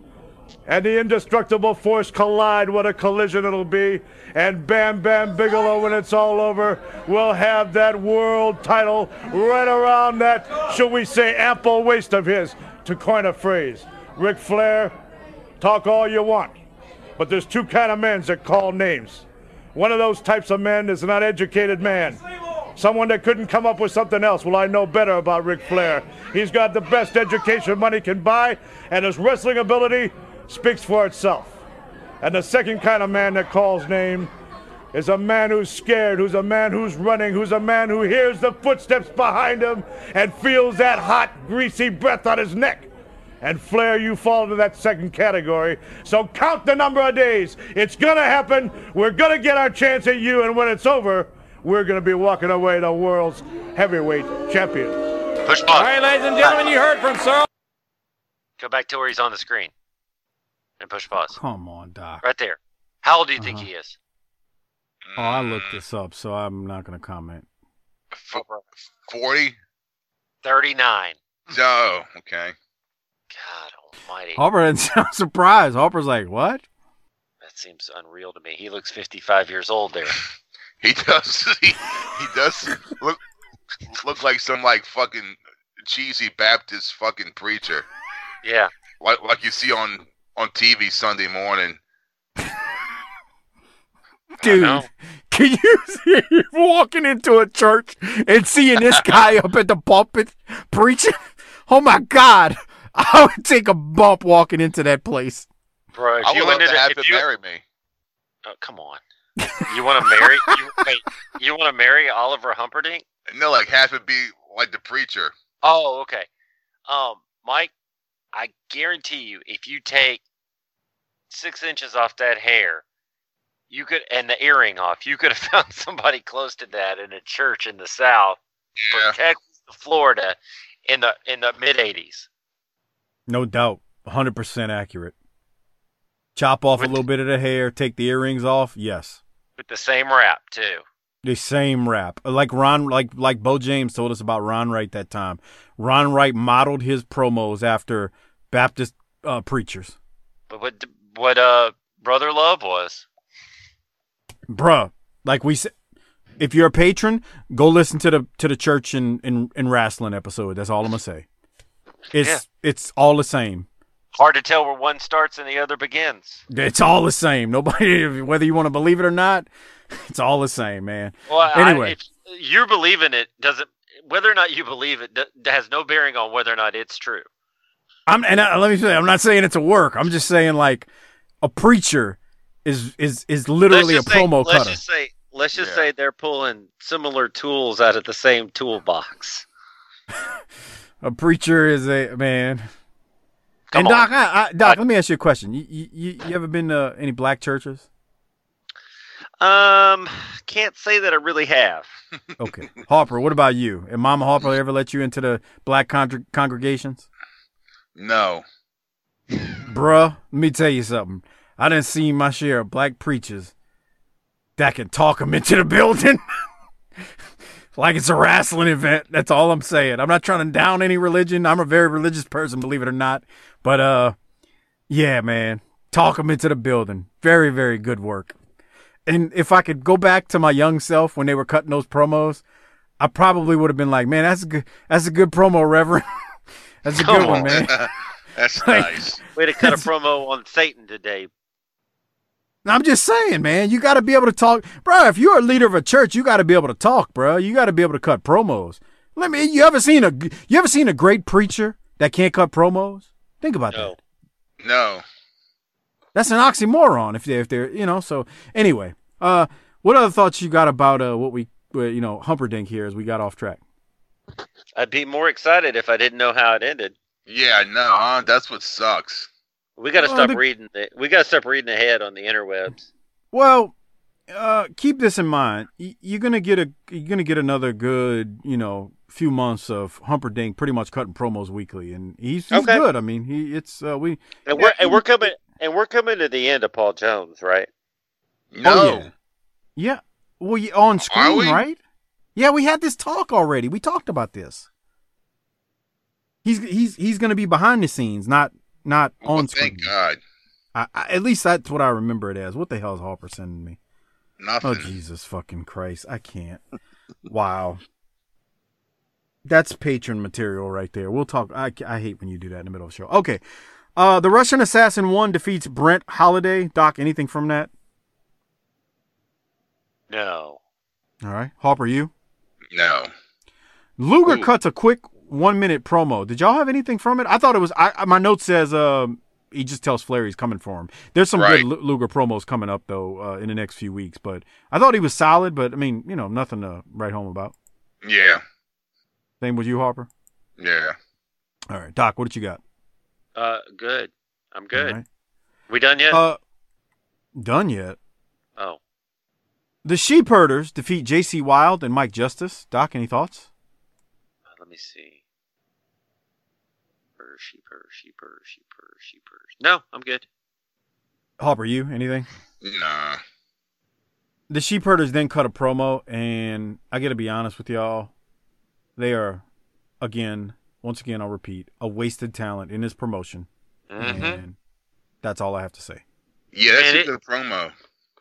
and the indestructible force collide, what a collision it'll be. And Bam Bam Bigelow, when it's all over, will have that world title right around that, shall we say, ample waist of his, to coin a phrase. Ric Flair, talk all you want. But there's two kind of men that call names. One of those types of men is an uneducated man. Someone that couldn't come up with something else. Well, I know better about Ric Flair. He's got the best education money can buy, and his wrestling ability speaks for itself. And the second kind of man that calls name is a man who's scared, who's a man who's running, who's a man who hears the footsteps behind him and feels that hot, greasy breath on his neck. And Flair, you fall into that second category. So count the number of days. It's going to happen. We're going to get our chance at you. And when it's over, we're going to be walking away the world's heavyweight champion. Push pause. All right, ladies and gentlemen, you heard from Sir. Go back to where he's on the screen and push pause. Come on, Doc. Right there. How old do you uh-huh. think he is? Oh, I looked this up, so I'm not going to comment. 40? 39. Oh, okay. God almighty. Harper didn't sound surprised. Harper's like, what? That seems unreal to me. He looks 55 years old there. he does. He, he does look look like some like fucking cheesy Baptist fucking preacher, Yeah. like like you see on on TV Sunday morning. Dude, can you see him walking into a church and seeing this guy up at the pulpit preaching? Oh my God. I would take a bump walking into that place. Bro, if I you would love went to have if him you, marry me. oh, come on. You want to marry? You, wait, you want to marry Oliver Humperdink? No, like have him be like the preacher. Oh, okay. Um, Mike, I guarantee you, if you take six inches off that hair, you could, and the earring off, you could have found somebody close to that in a church in the South, Yeah. from Texas to Florida, in the in the mid '80s. No doubt. 100% accurate. Chop off a With- little bit of the hair, take the earrings off. Yes. With the same rap too. The same rap. Like Ron like like Bo James told us about Ron Wright that time. Ron Wright modeled his promos after Baptist uh, preachers. But what what uh Brother Love was? Bruh, like we said if you're a patron, go listen to the to the church and in, in, wrestling episode. That's all I'm gonna say. It's Yeah. it's all the same. Hard to tell where one starts and the other begins. It's all the same. Nobody, whether you want to believe it or not, it's all the same, man. Well, I- Anyway. if you're believing it doesn't. Whether or not you believe it d- has no bearing on whether or not it's true. I'm and I, let me say, I'm not saying it's a work. I'm just saying like a preacher is is is literally a say- promo let's cutter. just say, let's just Yeah. say they're pulling similar tools out of the same toolbox. A preacher is a man. Come and on. Doc, I, I, Doc, I- let me ask you a question. You, you you you ever been to any black churches? Um, can't say that I really have. Okay, Harper. What about you? And Mama Harper ever let you into the black con- congregations? No. Bruh, let me tell you something. I didn't see my share of black preachers that can talk them into the building. like it's a wrestling event. That's all I'm saying. I'm not trying to down any religion. I'm a very religious person, believe it or not. But, uh, yeah, man. Talk them into the building. Very, very good work. And if I could go back to my young self when they were cutting those promos, I probably would have been like, man, that's a good, that's a good promo, Reverend. that's a Come good one, man. That's Like- nice. Way to cut a promo on Satan today. I'm just saying, man, you got to be able to talk, bro. If you're a leader of a church, you got to be able to talk, bro. You got to be able to cut promos. Let me. You ever seen a you ever seen a great preacher that can't cut promos? Think about No. that. No. That's an oxymoron. If they if they're you know. So anyway, uh, what other thoughts you got about uh what we uh, you know Humperdink here as we got off track? I'd be more excited if I didn't know how it ended. Yeah, no, huh? That's what sucks. We got to Well, stop the- reading. The, we got to stop reading ahead on the interwebs. Well, uh, keep this in mind. You're gonna get a you're gonna get another good you know few months of Humperdink pretty much cutting promos weekly, and he's he's Okay. good. I mean, he it's uh, we And we're and we're coming and we're coming to the end of Paul Jones, right? No. Oh, yeah. Yeah. Well, you on screen, we? right? Yeah, we had this talk already. We talked about this. He's he's he's going to be behind the scenes, not not Well, on screen. thank God. I, I, at least that's what I remember it as. What the hell is Harper sending me? Nothing. Oh Jesus fucking Christ! I can't. wow. That's patron material right there. We'll talk. I, I hate when you do that in the middle of the show. Okay. Uh, the Russian Assassin 1 defeats Brent Holiday. Doc, anything from that? No. All right. Harper, you? No. Luger Ooh. cuts a quick one minute promo. Did y'all have anything from it? I thought it was. I I- my note says um he just tells Flair he's coming for him. There's some Right. good Lu- Luger promos coming up though uh, in the next few weeks. But I thought he was solid. But I mean, you know, nothing to write home about. Yeah. Same with you, Harper. Yeah. All right, Doc, what did you got? Uh, good. I'm good. All right. We done yet? Uh, done yet? oh, The Sheep Herders defeat J.C. Wild and Mike Justice. Doc, any thoughts? uh, let me see. Sheeper, sheeper, sheeper, sheeper, sheeper. No, I'm good. Hopper, you anything? Nah. The Sheep Herders then cut a promo, and I got to be honest with y'all, they are, again, once again, I'll repeat, a wasted talent in this promotion, hmm and that's all I have to say. Yeah, that's And a it- good promo.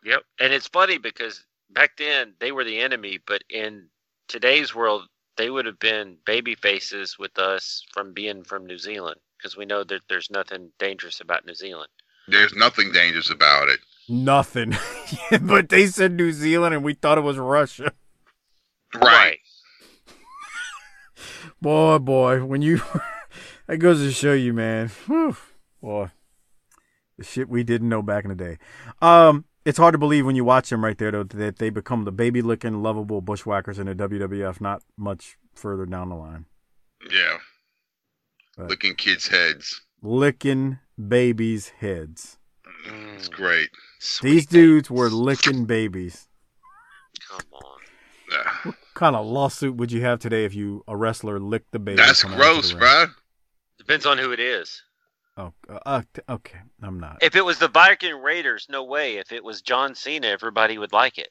Yep. And it's funny because back then they were the enemy, but in today's world, they would have been baby faces with us from being from New Zealand because we know that there's nothing dangerous about New Zealand. There's nothing dangerous about it. Nothing. but they said New Zealand and we thought it was Russia. Right. Boy, boy, when you that goes to show you, man. Whew, boy, the shit we didn't know back in the day. Um, it's hard to believe when you watch them right there, though, that they become the baby-looking, lovable bushwhackers in the WWF. Not much further down the line, Yeah. Right. Licking kids' heads. licking babies' heads. Mm, it's great. Sweet These dudes were licking babies. Come on. What kind of lawsuit would you have today if you a wrestler licked the baby? that's coming out to gross, the bro. Depends on who it is. Oh, uh, uh, okay. I'm not. If it was the Viking Raiders, no way. If it was John Cena, everybody would like it.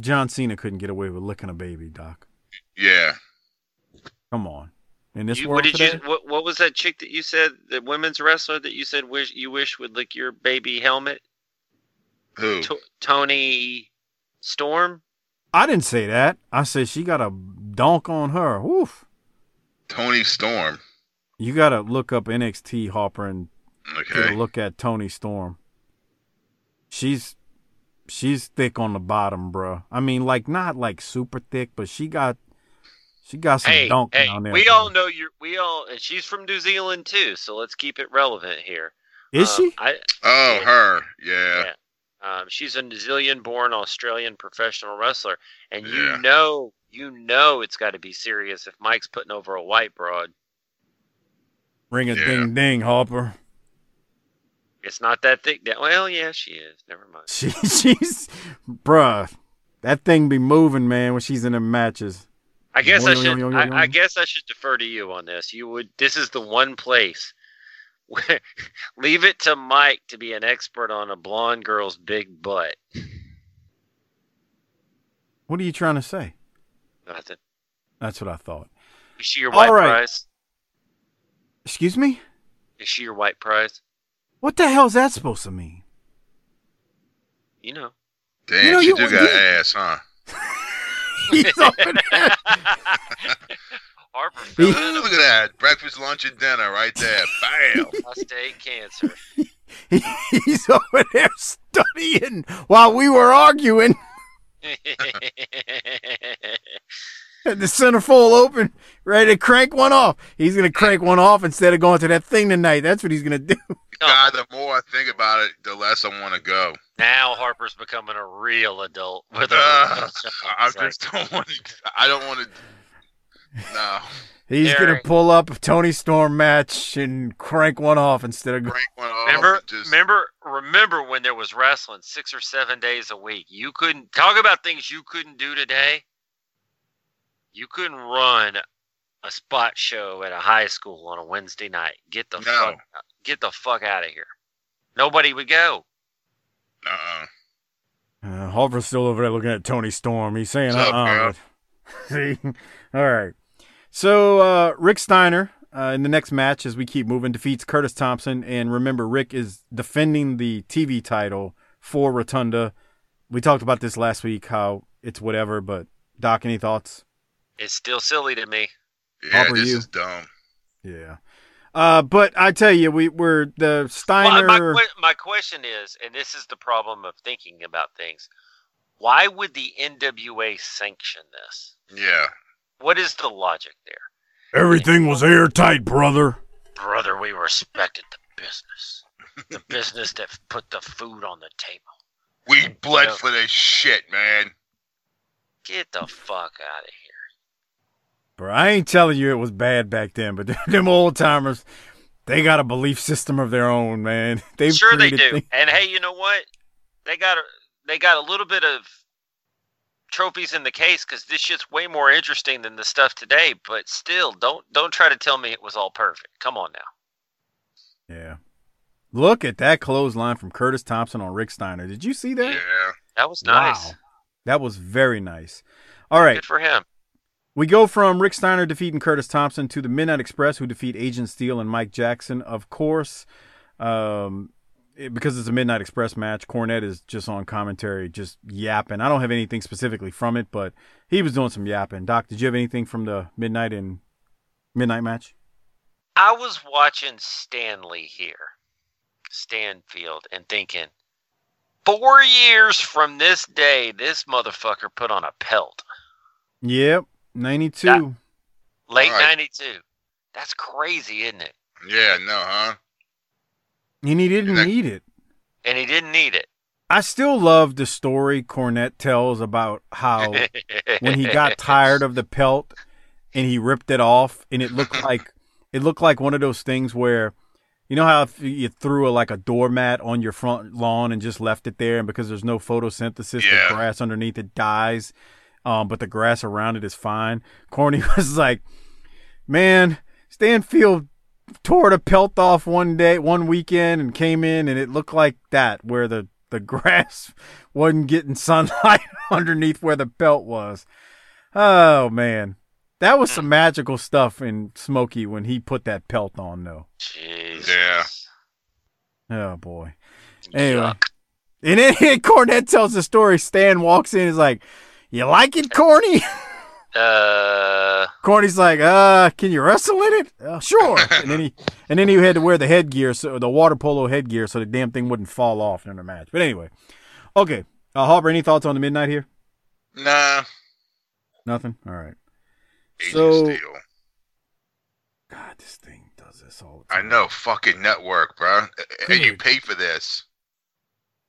John Cena couldn't get away with licking a baby, Doc. Yeah. Come on. In this You- world what did today, you? What, what was that chick that you said? The women's wrestler that you said wish you wish would lick your baby helmet? Who? T- Toni Storm. I didn't say that. I said she got a donk on her. Woof. Toni Storm. You got to look up NXT Harper and get Okay. a look at Toni Storm. She's she's thick on the bottom, bruh. I mean, like not like super thick, but she got she got some Hey, donk hey, down there. we all know you're. We all. And she's from New Zealand too, so let's keep it relevant here. Is Um, she? I, Oh, Yeah. her. Yeah. Yeah. Um, she's a New Zealand-born Australian professional wrestler, and you know, you know, it's got to be serious if Mike's putting over a white broad. Ring a Yeah. ding ding, Harper. It's not that thick. That well, yeah, she is. Never mind. She she's bruh. That thing be moving, man, when she's in them matches. I guess I should. I, I guess I should defer to you on this. You would. This is the one place. Where, leave it to Mike to be an expert on a blonde girl's big butt. What are you trying to say? Nothing. That's what I thought. Is she your All white right. prize? Excuse me? Is she your white prize? What the hell's that supposed to mean? You know. Damn, You know, she you- do got you- ass, huh? He's over there. Harper He- fell Look at that. Breakfast, lunch, and dinner right there. Bam. a prostate cancer. He's over there studying while we were arguing. Had the centerfold open, ready to crank one off. He's gonna crank one off instead of going to that thing tonight. That's what he's gonna do. God, the more I think about it, the less I want to go. now Harper's becoming a real adult with a. Uh, I like, just don't want to. I don't want to. No. He's gonna pull up a Toni Storm match and crank one off instead of. Crank one off. remember, just, remember, remember when there was wrestling six or seven days a week. You couldn't talk about things you couldn't do today. You couldn't run a spot show at a high school on a Wednesday night. Get the No. fuck, get the fuck out of here. Nobody would go. Uh-uh. Uh, Harper's still over there looking at Toni Storm. He's saying, What's uh up, uh See? All right. So, uh, Rick Steiner uh, in the next match, as we keep moving, defeats Curtis Thompson. And remember, Rick is defending the TV title for Rotunda. We talked about this last week, how it's whatever, but Doc, any thoughts? It's still silly to me. Yeah, Harper, this you? is dumb. Yeah. Uh, but I tell you, we we're the Well, Steiner. my, my question is, and this is the problem of thinking about things, why would the NWA sanction this? Yeah. What is the logic there? Everything was airtight, brother. Brother, we respected the business. The business that put the food on the table. We bled Yeah. for this shit, man. Get the fuck out of here. Bro, I ain't telling you it was bad back then, but them old timers, they got a belief system of their own, man. They've sure they do. things- And hey, you know what? They got a they got a little bit of trophies in the case because this shit's way more interesting than the stuff today. But still, don't don't try to tell me it was all perfect. Come on now. Yeah. Look at that clothesline from Curtis Thompson on Rick Steiner. Did you see that? Yeah. That was nice. Wow. That was very nice. All right. Good for him. We go from Rick Steiner defeating Curtis Thompson to the Midnight Express, who defeat Agent Steel and Mike Jackson. Of course, um, it- because it's a Midnight Express match, Cornette is just on commentary, just yapping. I don't have anything specifically from it, but he was doing some yapping. Doc, did you have anything from the Midnight and Midnight match? I was watching Stanley here, Stanfield, and thinking, four years from this day, this motherfucker put on a pelt. Yep, 92. Late Right. 92. That's crazy, isn't it? Yeah, no, huh? And he didn't That- need it. And he didn't need it. I still love the story Cornette tells about how when he got tired of the pelt and he ripped it off and it looked like it looked like one of those things where you know how if you threw a, like a doormat on your front lawn and just left it there and because there's no photosynthesis Yeah. the grass underneath it dies um, but the grass around it is fine corny was like man stanfield tore the pelt off one day one weekend and came in and it looked like that where the the grass wasn't getting sunlight underneath where the pelt was oh man that was some magical stuff in Smokey when he put that pelt on, though. Jeez. Yeah. Oh boy. Anyway, Yuck. and then Cornette tells the story. Stan walks in, and is like, "You like it, Corny?" Uh, Corny's like, "Uh, can you wrestle in it?" Uh, sure. and then he and then he had to wear the headgear, so the water polo headgear, so the damn thing wouldn't fall off during the match. But anyway, okay. Uh, Harper, any thoughts on the midnight here? Nah. Nothing. All right. Agent So- Steel. God, this thing does this all the I know, fucking network, bro. And you pay for this.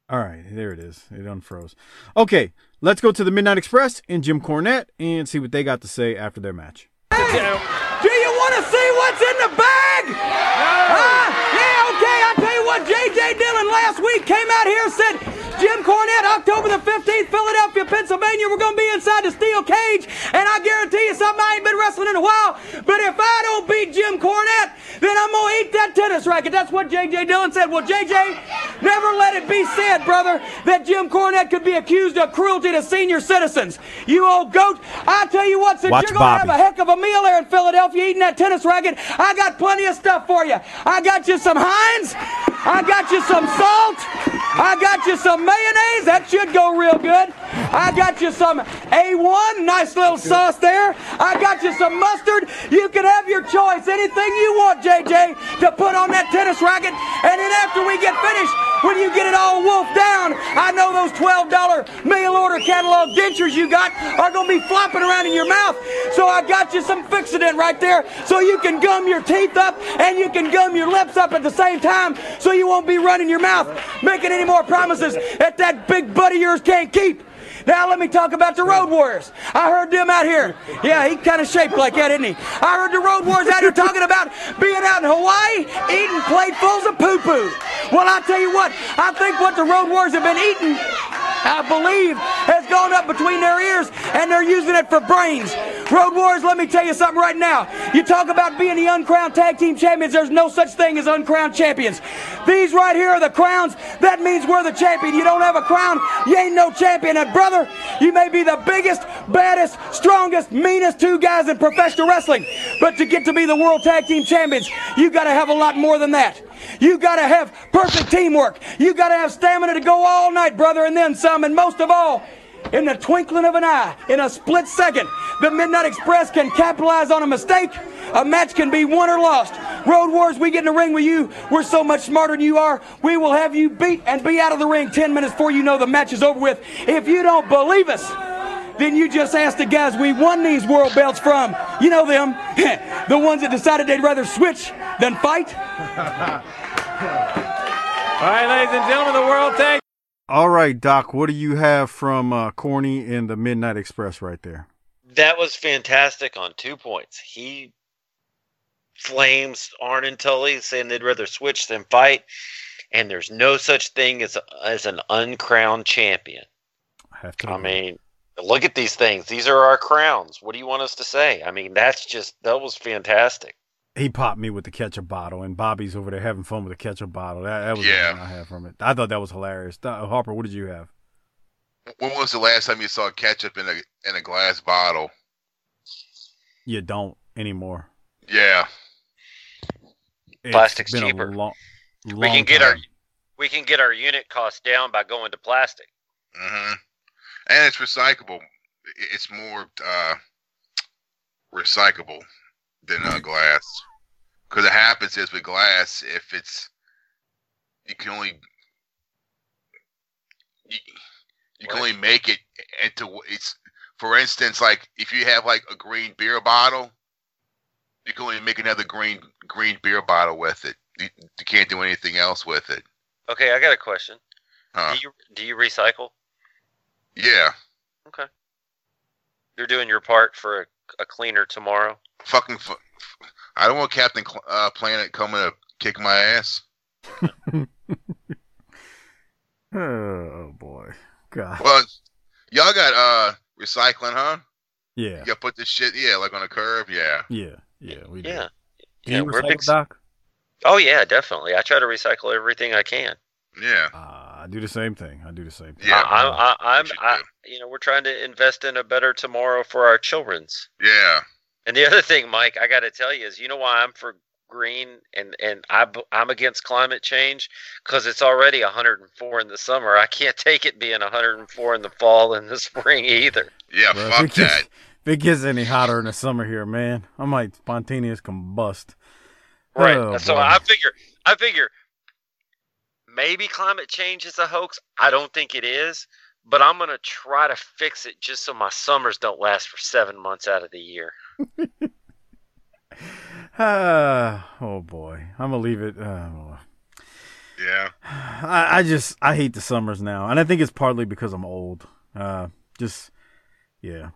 All right, there it is. It unfroze. Okay, let's go to the Midnight Express and Jim Cornette and see what they got to say after their match. Do you want to see what's in the bag? Huh? Yeah, okay. I tell you what, J.J. Dillon last week came out here and said, Jim Cornette, October the 15th, Philadelphia, Pennsylvania. We're going to be inside the steel cage, and I guarantee you something. I ain't been wrestling in a while, but if I don't beat Jim Cornette, then I'm going to eat that tennis racket. That's what J.J. Dillon said. Well, J.J., never let it be said, brother, that Jim Cornette could be accused of cruelty to senior citizens. You old goat. I tell you what, since Watch you're going to have a heck of a meal there in Philadelphia eating that tennis racket. I got plenty of stuff for you. I got you some Heinz. I got you some salt. I got you some mayonnaise. That should go real good. I got you some A1, nice little sauce there. I got you some mustard. You can have your choice. Anything you want, JJ, to put on that tennis racket. And then after we get finished, when you get it all wolfed down, I know those $12 mail order catalog dentures you got are going to be flopping around in your mouth. So I got you some Fixodent right there so you can gum your teeth up and you can gum your lips up at the same time so you won't be running your mouth making any more promises that that big butt of yours can't keep. Now let me talk about the Road Warriors. I heard them out here. Yeah, he kind of shaped like that, isn't he? I heard the Road Warriors out here talking about being out in Hawaii eating platefuls of poo-poo. Well, I tell you what, I think what the Road Warriors have been eating, I believe, has gone up between their ears and they're using it for brains. Road Warriors, let me tell you something right now. You talk about being the uncrowned tag team champions, there's no such thing as uncrowned champions. These right here are the crowns. That means we're the champion. You don't have a crown, you ain't no champion. And brother, you may be the biggest, baddest, strongest, meanest two guys in professional wrestling. But to get to be the world tag team champions, you gotta have a lot more than that. You gotta have perfect teamwork. You gotta have stamina to go all night, brother, and then some. And most of all, in the twinkling of an eye, in a split second, the Midnight Express can capitalize on a mistake. A match can be won or lost. Road Wars, we get in the ring with you. We're so much smarter than you are. We will have you beat and be out of the ring 10 minutes before you know the match is over with. If you don't believe us, then you just ask the guys we won these world belts from. You know them, the ones that decided they'd rather switch than fight. All right, ladies and gentlemen, the World Tag All right, Doc, what do you have from uh, Corny and the Midnight Express right there? That was fantastic on two points. He flames Arn and Tully, saying they'd rather switch than fight, and there's no such thing as as an uncrowned champion. I have to. I mean, look at these things. These are our crowns. What do you want us to say? I mean, that's just that was fantastic. he popped me with the ketchup bottle, and Bobby's over there having fun with the ketchup bottle. That, that was Yeah. the thing I had from it. I thought that was hilarious. Uh, Harper, what did you have? When was the last time you saw ketchup in a in a glass bottle? You don't anymore. Yeah. It's Plastic's been a cheaper. long- We can get our time. we we can get our unit cost down by going to plastic. hmm And it's recyclable. It's more uh, recyclable than uh, glass. Because it happens is with glass, if it's you can only you, you can only make it into it's for instance like if you have like a green beer bottle you can only make another green green beer bottle with it you, you can't do anything else with it Okay, I got a question. huh Do you do you recycle? Yeah Okay. You're doing your part for a, a cleaner tomorrow. fucking fu- i don't want captain Cl- uh, planet coming to kick my ass Oh boy, God. well y'all got uh recycling huh Yeah, you put this shit yeah like on a curb yeah yeah, yeah. We do. Yeah. Do Yeah, you we're recycle, big- Doc? Oh yeah, definitely. I try to recycle everything I can. yeah Uh, I do the same thing. I do the same thing. Yeah, I, I, I, I'm, should I, you know, we're trying to invest in a better tomorrow for our children's. yeah And the other thing, Mike, I got to tell you is, you know why I'm for green and and I, b- I'm against climate change because it's already 104 in the summer. I can't take it being 104 in the fall and the spring either. yeah Bro, fuck if, it gets, that if it gets any hotter in the summer here, man, I might spontaneous combust. Right. Oh, so boy. I figure, I figure maybe climate change is a hoax. I don't think it is, but I'm gonna try to fix it just so my summers don't last for seven months out of the year. Ah, oh boy, I'm gonna leave it. Uh, yeah I, I just I hate the summers now, and I think it's partly because I'm old. Uh, just yeah,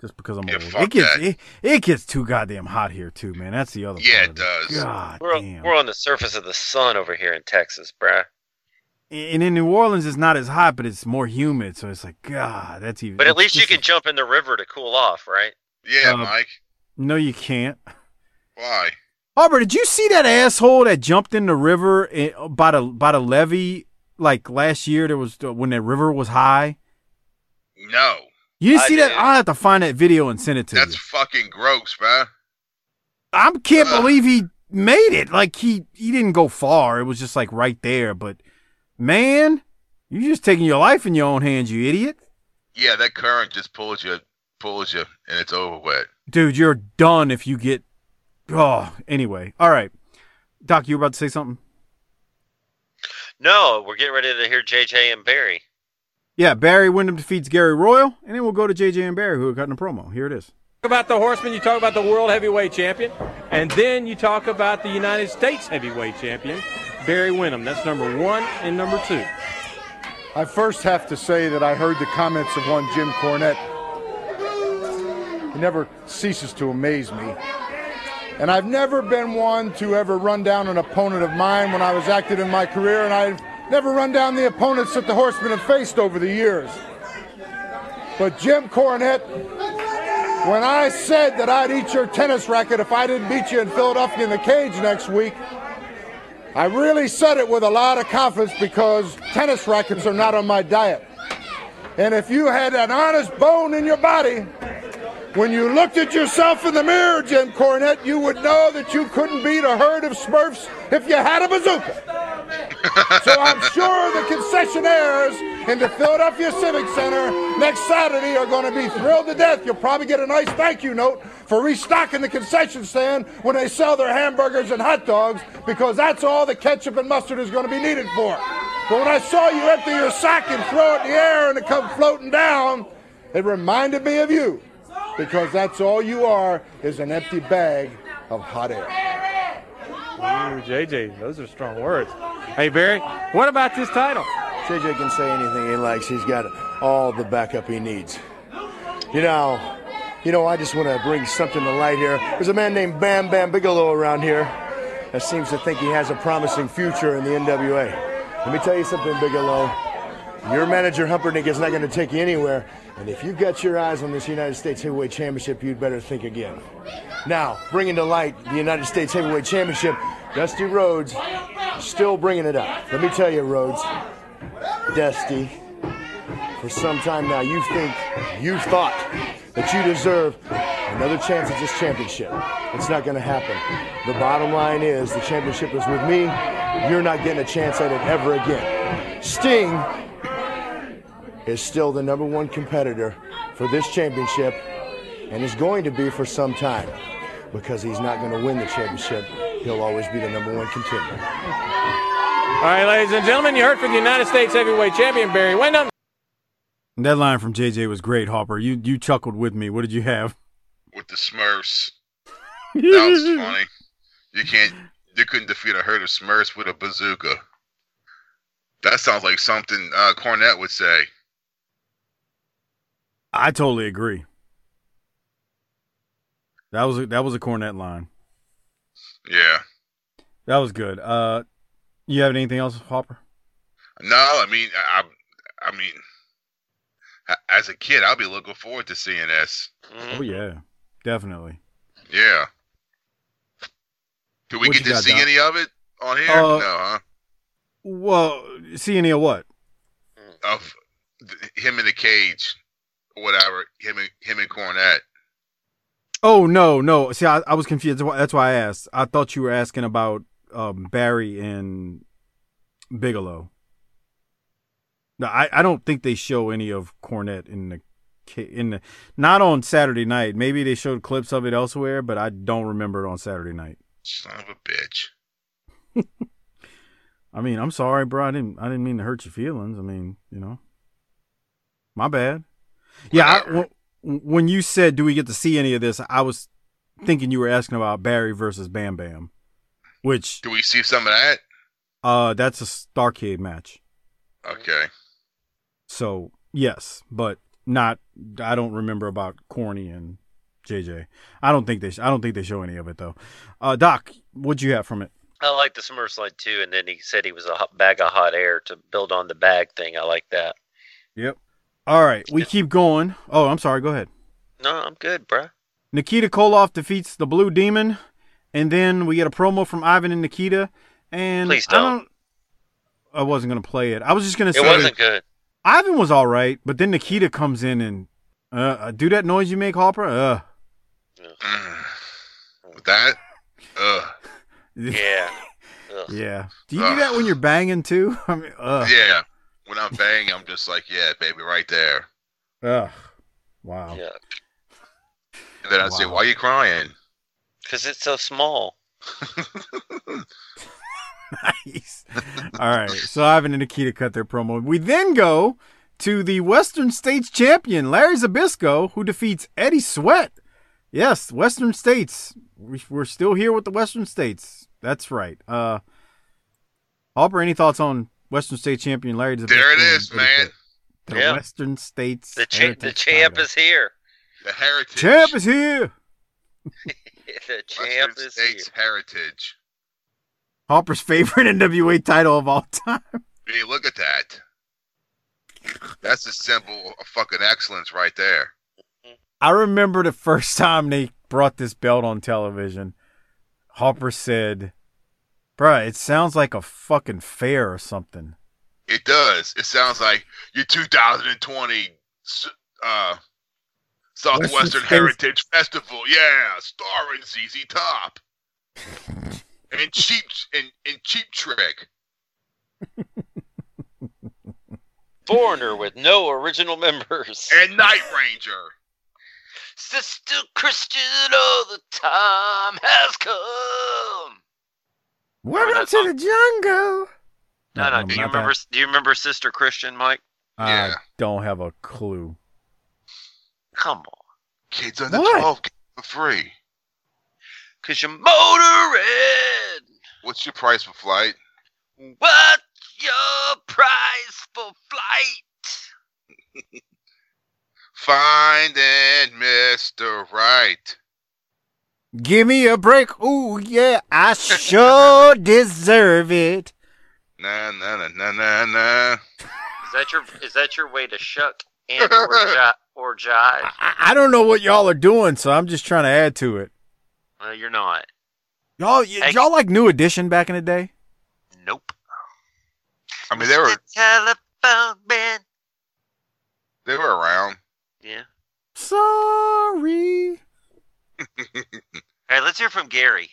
just because I'm Yeah, old. fuck It gets that. it, it gets too goddamn hot here too, man. That's the other. Yeah, part it does. God We're damn. we're on the surface of the sun over here in Texas, bruh. and in New Orleans, it's not as hot, but it's more humid, so it's like God. That's even. But at least you just- can jump in the river to cool off, right? yeah Uh, mike No, you can't. why Aubrey, did you see that asshole that jumped in the river eh, by the by the levee like last year? There was uh, when the river was high. no You didn't I see that? I'll have to find that video and send it to that's you. That's fucking gross man I can't Ugh. believe he made it. Like he he didn't go far. It was just like right there. But man, you're just taking your life in your own hands, you idiot. Yeah, that current just pulls you, pulls you, and it's over with. Dude, you're done if you get. Oh, anyway. All right, Doc, you were about to say something. No, we're getting ready to hear JJ and Barry. Yeah, Barry Windham defeats Gary Royal, and then we'll go to JJ and Barry, who are cutting a promo. Here it is. Talk about the horseman, you talk about the world heavyweight champion, and then you talk about the United States heavyweight champion, Barry Windham. That's number one and number two. I first have to say that I heard the comments of one Jim Cornette. He never ceases to amaze me. And I've never been one to ever run down an opponent of mine when I was active in my career, and I've never run down the opponents that the horsemen have faced over the years. But Jim Cornette, when I said that I'd eat your tennis racket if I didn't beat you in Philadelphia in the cage next week, I really said it with a lot of confidence because tennis rackets are not on my diet. And if you had an honest bone in your body, when you looked at yourself in the mirror, Jim Cornette, you would know that you couldn't beat a herd of Smurfs if you had a bazooka. so I'm sure the concessionaires in the Philadelphia Civic Center next Saturday are going to be thrilled to death. You'll probably get a nice thank you note for restocking the concession stand when they sell their hamburgers and hot dogs because that's all the ketchup and mustard is going to be needed for. But when I saw you empty your sack and throw it in the air and it come floating down, it reminded me of you because that's all you are is an empty bag of hot air. Ooh, JJ, those are strong words. Hey, Barry, what about this title? JJ can say anything he likes. He's got all the backup he needs. You know, you know, I just want to bring something to light here. There's a man named Bam Bam Bigelow around here that seems to think he has a promising future in the NWA. Let me tell you something, Bigelow. Your manager Humperdink is not going to take you anywhere. And if you've got your eyes on this United States Heavyweight Championship, you'd better think again. Now, bringing to light the United States Heavyweight Championship, Dusty Rhodes still bringing it up. Let me tell you, Rhodes, Dusty, for some time now, you think, you've thought that you deserve another chance at this championship. It's not going to happen. The bottom line is the championship is with me. You're not getting a chance at it ever again. Sting is still the number one competitor for this championship and is going to be for some time because he's not going to win the championship. He'll always be the number one contender. All right, ladies and gentlemen, you heard from the United States Heavyweight Champion Barry Windham. That line from JJ was great, Hopper. You you chuckled with me. What did you have? with the Smurfs. That was funny. You can't. You couldn't defeat a herd of Smurfs with a bazooka. That sounds like something uh, Cornette would say. I totally agree. That was a, that was a Cornette line. Yeah. That was good. Uh, you have anything else, Hopper? No, I mean, I, I mean, as a kid, I'll be looking forward to seeing this. Oh yeah, definitely. Yeah. Do we What get to see Doc? any of it on here? Uh, no, huh? Well, see any of what? Of him in the cage, or whatever. Him and him and Cornette. Oh no, no. See, I, I was confused. That's why- I asked. I thought you were asking about um, Barry and Bigelow. No, I, I don't think they show any of Cornette in the in the not on Saturday night. Maybe they showed clips of it elsewhere, but I don't remember it on Saturday night. Son of a bitch. I mean, I'm sorry, bro. I didn't I didn't mean to hurt your feelings. I mean, you know, my bad. Yeah, I, w- when you said, "Do we get to see any of this?" I was thinking you were asking about Barry versus Bam Bam, which Do we see some of that? uh, that's a Starcade match. Okay. So yes, but not. I don't remember about Corny and JJ. I don't think they. I don't think they show any of it though. Uh, Doc, what'd you have from it? I like the SummerSlam too, and then he said he was a hot bag of hot air to build on the bag thing. I like that. Yep. All right, we keep going. Oh, I'm sorry. Go ahead. No, I'm good, bruh. Nikita Koloff defeats the Blue Demon, and then we get a promo from Ivan and Nikita. And Please I don't. I wasn't gonna play it. I was just gonna It say wasn't good. Ivan was all right, but then Nikita comes in and uh, uh, do that noise you make, Hopper. Uh, With that, ugh. Yeah. yeah. Do you do that when you're banging too? I mean, uh, Yeah. When I'm banging, I'm just like, yeah, baby, right there. Ugh. Wow. Yeah. And then I say, why are you crying? Because it's so small. nice. All right. So Ivan and Nikita cut their promo. We then go to the Western States champion, Larry Zbyszko, who defeats Eddie Sweat. Yes, Western States. We- We're still here with the Western States. That's right. Uh, Hopper, any thoughts on Western State champion Larry Zbyszko? There it and is, Eddie man. The Yeah. Western States. The champ, the Heritage champ title. is here. The heritage. Champ is here. the champ Western is here. States heritage. Hopper's favorite NWA title of all time. Hey, look at that. That's a symbol of fucking excellence right there. I remember the first time they brought this belt on television. Hopper said, Bruh, it sounds like a fucking fair or something. It does. It sounds like your 2020 uh, Southwestern Western States- Heritage Festival. Yeah, starring ZZ Top and Cheap and, and Cheap Trick. Foreigner with no original members. And Night Ranger. Sister Christian, all the time has come. Welcome to the jungle. No, no. No, Do you remember? that. Do you remember Sister Christian, Mike? I don't have a clue. Come on, Kids under What? 12 get for free. cause you're motoring. What's your price for flight? What's your price for flight? Find Finding Mr. Right. Give me a break. Ooh, yeah, I sure deserve it. Na na na na na na. Is that your? Is that your way to shuck and or, ji- or jive? I, I don't know what y'all are doing, so I'm just trying to add to it. No, you're not. Y'all, y- y'all like New Edition back in the day? Nope. I mean, they were The Telephone man. they were around. Yeah. Sorry. All right, let's hear from Gary.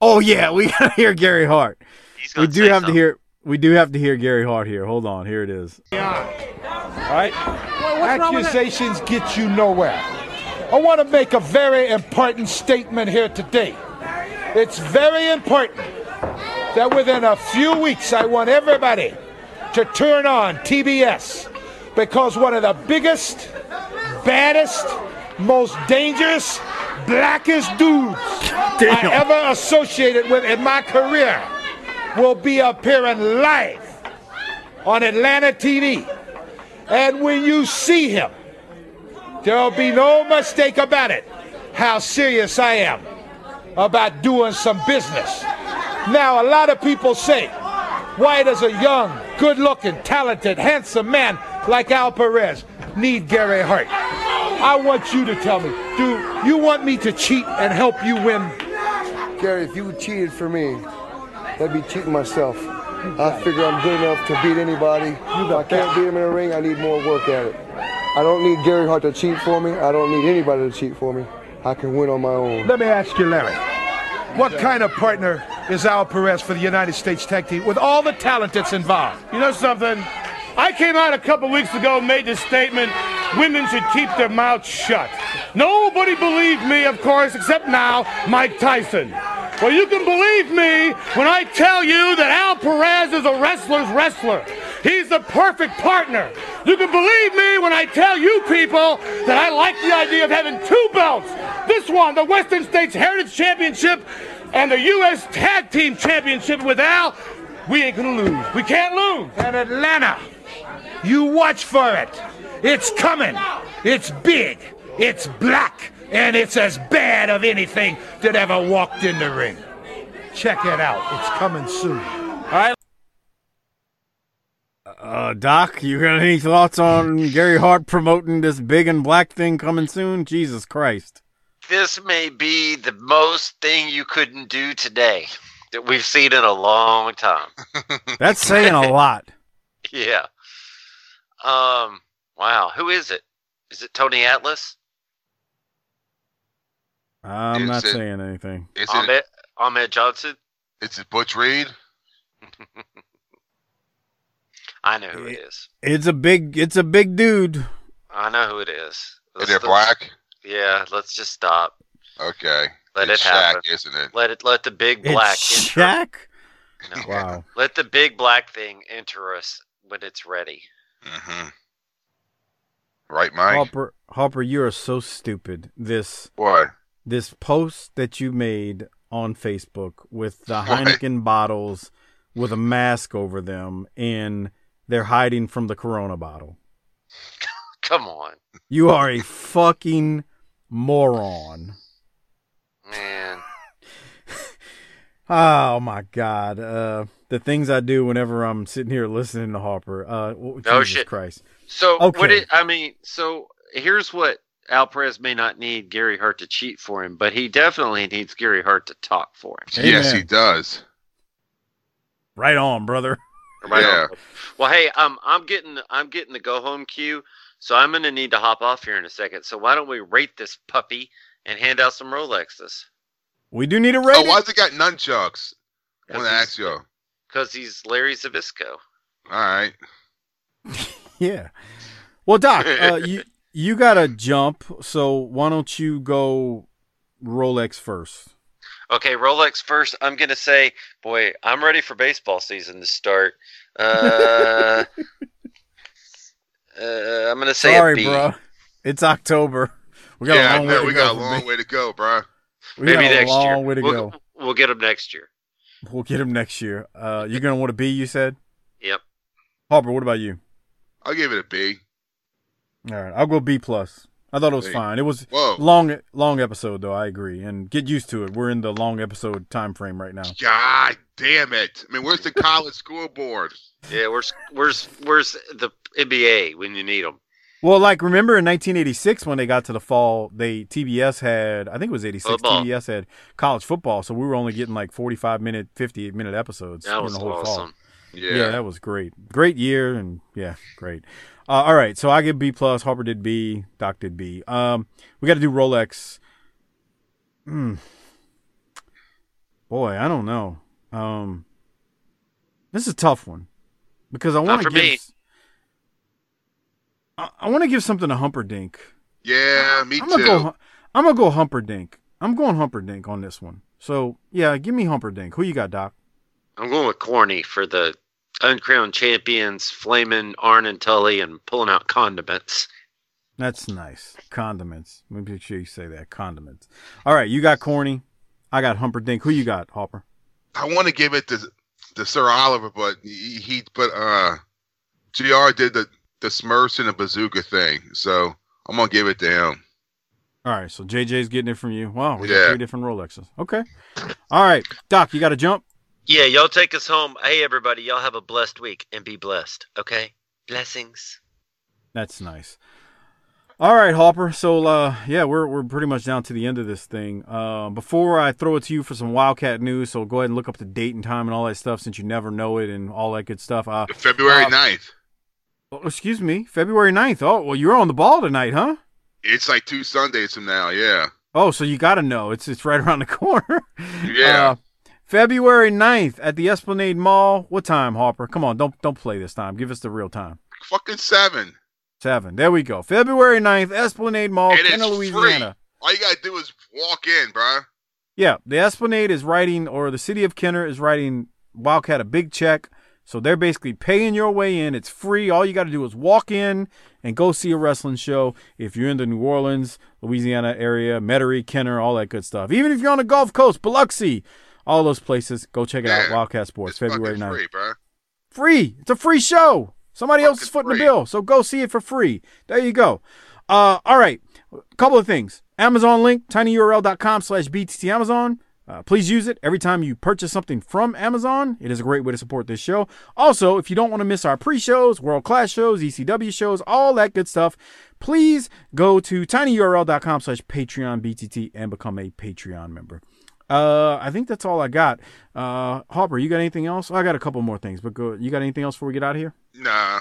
Oh yeah, we gotta hear Gary Hart. He's We gonna do say have to hear. We do have to hear Gary Hart here. Hold on, here it is. All right? Accusations get you nowhere. I want to make a very important statement here today. It's very important that within a few weeks, I want everybody to turn on TBS because one of the biggest, baddest, most dangerous, blackest dudes I ever associated with in my career will be appearing live on Atlanta TV. And when you see him, there'll be no mistake about it how serious I am about doing some business. Now, a lot of people say, why does a young, good looking, talented, handsome man like Al Perez need Gary Hart? I want you to tell me, do you want me to cheat and help you win? Gary, if you cheated for me, that'd be cheating myself. I figure I'm good enough to beat anybody. If I can't beat him in a ring, I need more work at it. I don't need Gary Hart to cheat for me. I don't need anybody to cheat for me. I can win on my own. Let me ask you, Larry, what kind of partner is Al Perez for the United States tag team with all the talent that's involved? You know something? I came out a couple weeks ago and made this statement women should keep their mouths shut. Nobody believed me, of course, except now Mike Tyson. Well, you can believe me when I tell you that Al Perez is a wrestler's wrestler. He's the perfect partner. You can believe me when I tell you people that I like the idea of having two belts. This one, the Western States Heritage Championship, and the U.S. Tag Team Championship with Al. We ain't gonna lose. We can't lose. And Atlanta, you watch for it. It's coming. It's big. It's black. And it's as bad of anything that ever walked in the ring. Check it out. It's coming soon. All right. Uh, Doc, you got any thoughts on Gary Hart promoting this big and black thing coming soon? Jesus Christ. This may be the most thing you couldn't do today that we've seen in a long time. That's saying a lot. Yeah. Um. Wow. Who is it? Is it Tony Atlas? I'm Is not it- saying anything. Is it, Ahmed, Ahmed Johnson? is it Butch Reed? I know who it is. It's a big. It's a big dude. I know who it is. Is Let's it don't- black? Yeah. Let's just stop. Okay. Let it's it happen. Shaq, isn't it? Let it. Let the big It's black. enter- Shaq. No. Wow. Let the big black thing enter us when it's ready. hmm Right, Mike? Harper, Harper, you are so stupid. This What? this post that you made on Facebook with the What? Heineken bottles with a mask over them and they're hiding from the Corona bottle. Come on, You are a fucking moron. man. Oh my god. Uh the things I do whenever I'm sitting here listening to Harper. Uh oh, Jesus shit. Christ. So what Okay. it? I mean, so here's what Al Perez may not need Gary Hart to cheat for him, but he definitely needs Gary Hart to talk for him. Yes, he does. Right on, brother. Right Yeah. on. Well, hey, um, I'm getting I'm getting the go home cue, so I'm gonna need to hop off here in a second. So why don't we rate this puppy and hand out some Rolexes? We do need a Oh, why's it got nunchucks? I want to ask you. All Because he's Larry Zbyszko. All right. Yeah. Well, Doc, uh, you you got to jump, so why don't you go Rolex first? Okay, Rolex first. I'm gonna say, boy, I'm ready for baseball season to start. Uh, uh, I'm gonna say Sorry, B. bro. It's October. We got yeah, a I long know. way We to got a long way to go, bro. We Maybe got a next long year. way to we'll, go. we'll get them next year. We'll get them next year. Uh, you're gonna want a B. You said. Yep. Harper, what about you? I'll give it a B. All right, I'll go B plus. I thought it was Hey. fine. It was Whoa. long, long episode though. I agree, and get used to it. We're in the long episode time frame right now. God damn it! I mean, where's the college scoreboard? Yeah, where's where's where's the NBA when you need them? Well, like remember in 1986 when they got to the fall, they TBS had I think it was 86. Football. TBS had college football, so we were only getting like 45 minute, 58 minute episodes That was the whole fall. awesome. Yeah. Yeah. that was great. Great year and yeah, great. Uh, all right, so I give B plus. Harper did B. Doc did B. Um, we got to do Rolex. Hmm. Boy, I don't know. Um, this is a tough one because I want to give. me. I, I want to give something to Humperdink. Yeah, me I'm too. gonna go. Hu- I'm gonna go Humperdink. I'm going Humperdink on this one. So yeah, give me Humperdink. Who you got, Doc? I'm going with Corny for the uncrowned champions, flaming Arn and Tully, and pulling out condiments. That's nice. Condiments. Make sure you say that. Condiments. All right, you got corny. I got Humperdink. Who you got, Hopper? I want to give it to to Sir Oliver, but he, he but uh, Gr did the the Smurfs and the bazooka thing, so I'm gonna give it to him. All right, so JJ's getting it from you. Wow, we got three different Rolexes. Okay. All right, Doc, you got to jump. Yeah, y'all take us home. Hey, everybody, y'all have a blessed week and be blessed. Okay, blessings. That's nice. All right, Hopper. So uh, yeah, we're we're pretty much down to the end of this thing. Uh, before I throw it to you for some Wildcat news, so go ahead and look up the date and time and all that stuff since you never know it and all that good stuff. Uh, February uh, 9th. Oh, excuse me, February 9th. Oh, well, you're on the ball tonight, huh? It's like two Sundays from now. Yeah, Oh, so you got to know. It's it's right around the corner. yeah. Uh, February 9th at the Esplanade Mall. What time, Harper? Come on, don't don't play this time. Give us the real time. Fucking seven. Seven. There we go. February 9th, Esplanade Mall, and Kenner, Louisiana. free. All you gotta do is walk in, bro. Yeah, the Esplanade is writing, or the city of Kenner is writing Wildcat a big check. So they're basically paying your way in. It's free. All you got to do is walk in and go see a wrestling show. If you're in the New Orleans, Louisiana area, Metairie, Kenner, all that good stuff. Even if you're on the Gulf Coast, Biloxi, all those places, go check it out. Yeah. Wildcat Sports, February Fucking 9th. free, bro. Free. It's a free show. Somebody else is footing the bill. So go see it for free. There you go. Uh, all right. A couple of things. Amazon link, tinyurl.com slash BTT Amazon. Uh, please use it every time you purchase something from Amazon. It is a great way to support this show. Also, if you don't want to miss our pre-shows, world-class shows, ECW shows, all that good stuff, please go to tinyurl.com slash Patreon BTT and become a Patreon member. Uh, I think that's all I got. Uh, Harper, you got anything else? I got a couple more things, but go. You got anything else before we get out of here? Nah.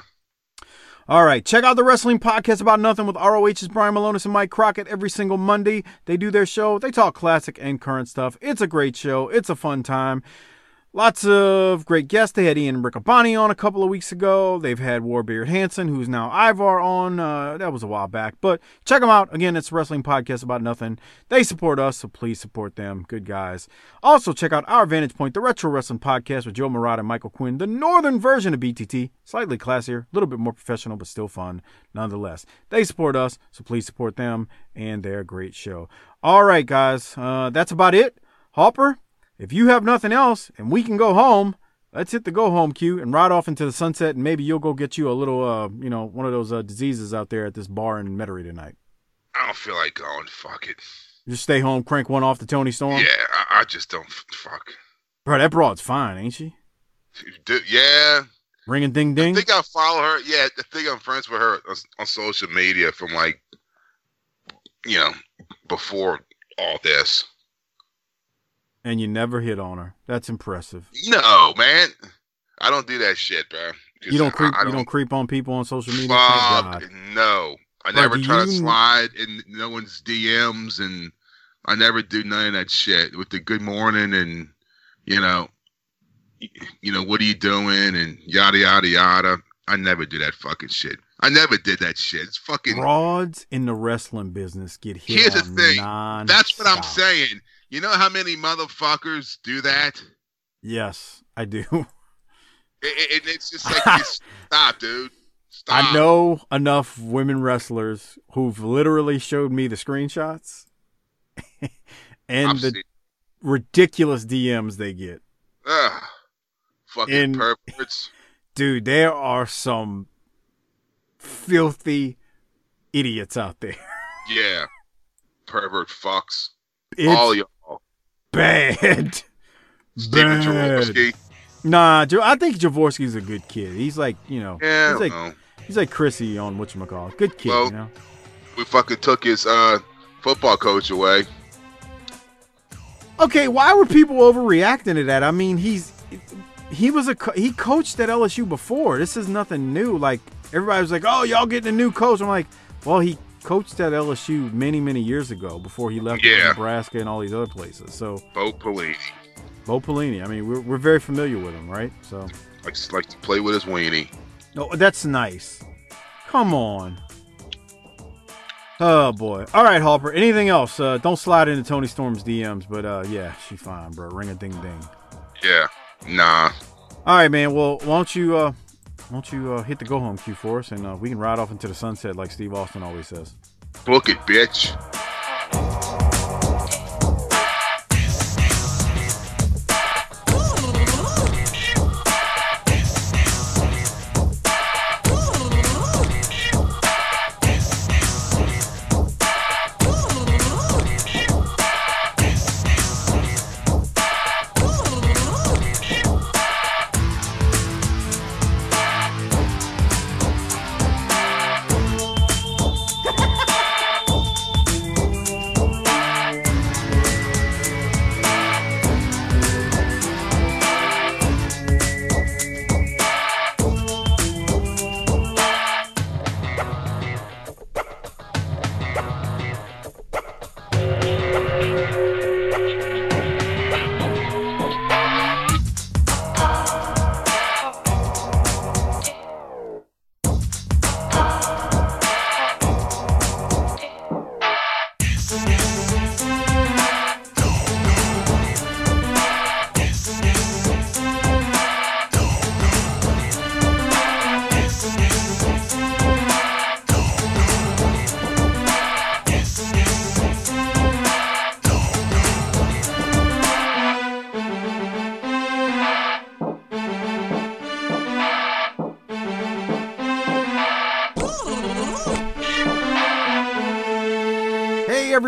All right, check out the wrestling podcast about nothing with ROH's Brian Malonis and Mike Crockett every single Monday. They do their show. They talk classic and current stuff. It's a great show. It's a fun time. Lots of great guests. They had Ian Riccaboni on a couple of weeks ago. They've had Warbeard Hanson, who's now Ivar, on. Uh, that was a while back. But check them out. Again, it's a wrestling podcast about nothing. They support us, so please support them. Good guys. Also, check out our Vantage Point, the Retro Wrestling Podcast with Joe Murata and Michael Quinn, the northern version of BTT. Slightly classier, a little bit more professional, but still fun nonetheless. They support us, so please support them and their great show. All right, guys. Uh, that's about it. Hopper, if you have nothing else and we can go home, let's hit the go home cue and ride off into the sunset. And maybe you'll go get you a little, uh, you know, one of those uh, diseases out there at this bar in Metairie tonight. I don't feel like going. Fuck it. Just stay home, crank one off to Toni Storm. Yeah, I, I just don't. Fuck. Bro, that broad's fine, ain't she? Yeah. Ring and ding ding. I think I follow her. Yeah, I think I'm friends with her on, on social media from like, you know, before all this. And you never hit on her. That's impressive. No, man. I don't do that shit, bro. You don't creep. I, I you don't creep on people on social media. Fuck God. no. I Bro, never try to slide in no one's DMs, and I never do none of that shit with the good morning and you know, you know what are you doing and yada yada yada. I never do that fucking shit. I never did that shit. It's fucking. Broads in the wrestling business get hit Here's the thing. non- That's what I'm saying. You know how many motherfuckers do that? Yes, I do. It, it, it's just like just stop, dude. Stop. I know enough women wrestlers who've literally showed me the screenshots and I've the seen- ridiculous DMs they get. Ugh. Fucking In- perverts. Dude, there are some filthy idiots out there. Yeah. Pervert fucks. It's All y'all. Bad. Bad. Jaworski. Nah, I think Jaworski's a good kid. He's like, you know, Yeah, he's like know. he's like Chrissy on whatchamacallit. Good kid, Well, you know. We fucking took his uh football coach away. Okay, why were people overreacting to that? I mean, he's he was a he coached at LSU before. This is nothing new. Like everybody was like, "Oh, y'all getting a new coach." I'm like, "Well, he coached at LSU many, many years ago before he left Yeah. Nebraska and all these other places. So Bo Pelini Bo Pelini. I mean, we're, we're very familiar with him, right? So likes likes to play with his weenie. no, that's nice. Come on. Oh boy. All right, Harper. Anything else? Uh, don't slide into Toni Storm's DMs, but uh, yeah, she fine, bro. Ring a ding ding. Yeah, nah. All right, man. Well, why don't you uh, don't you uh, hit the go home cue for us, and uh, we can ride off into the sunset like Steve Austin always says. Book it, bitch.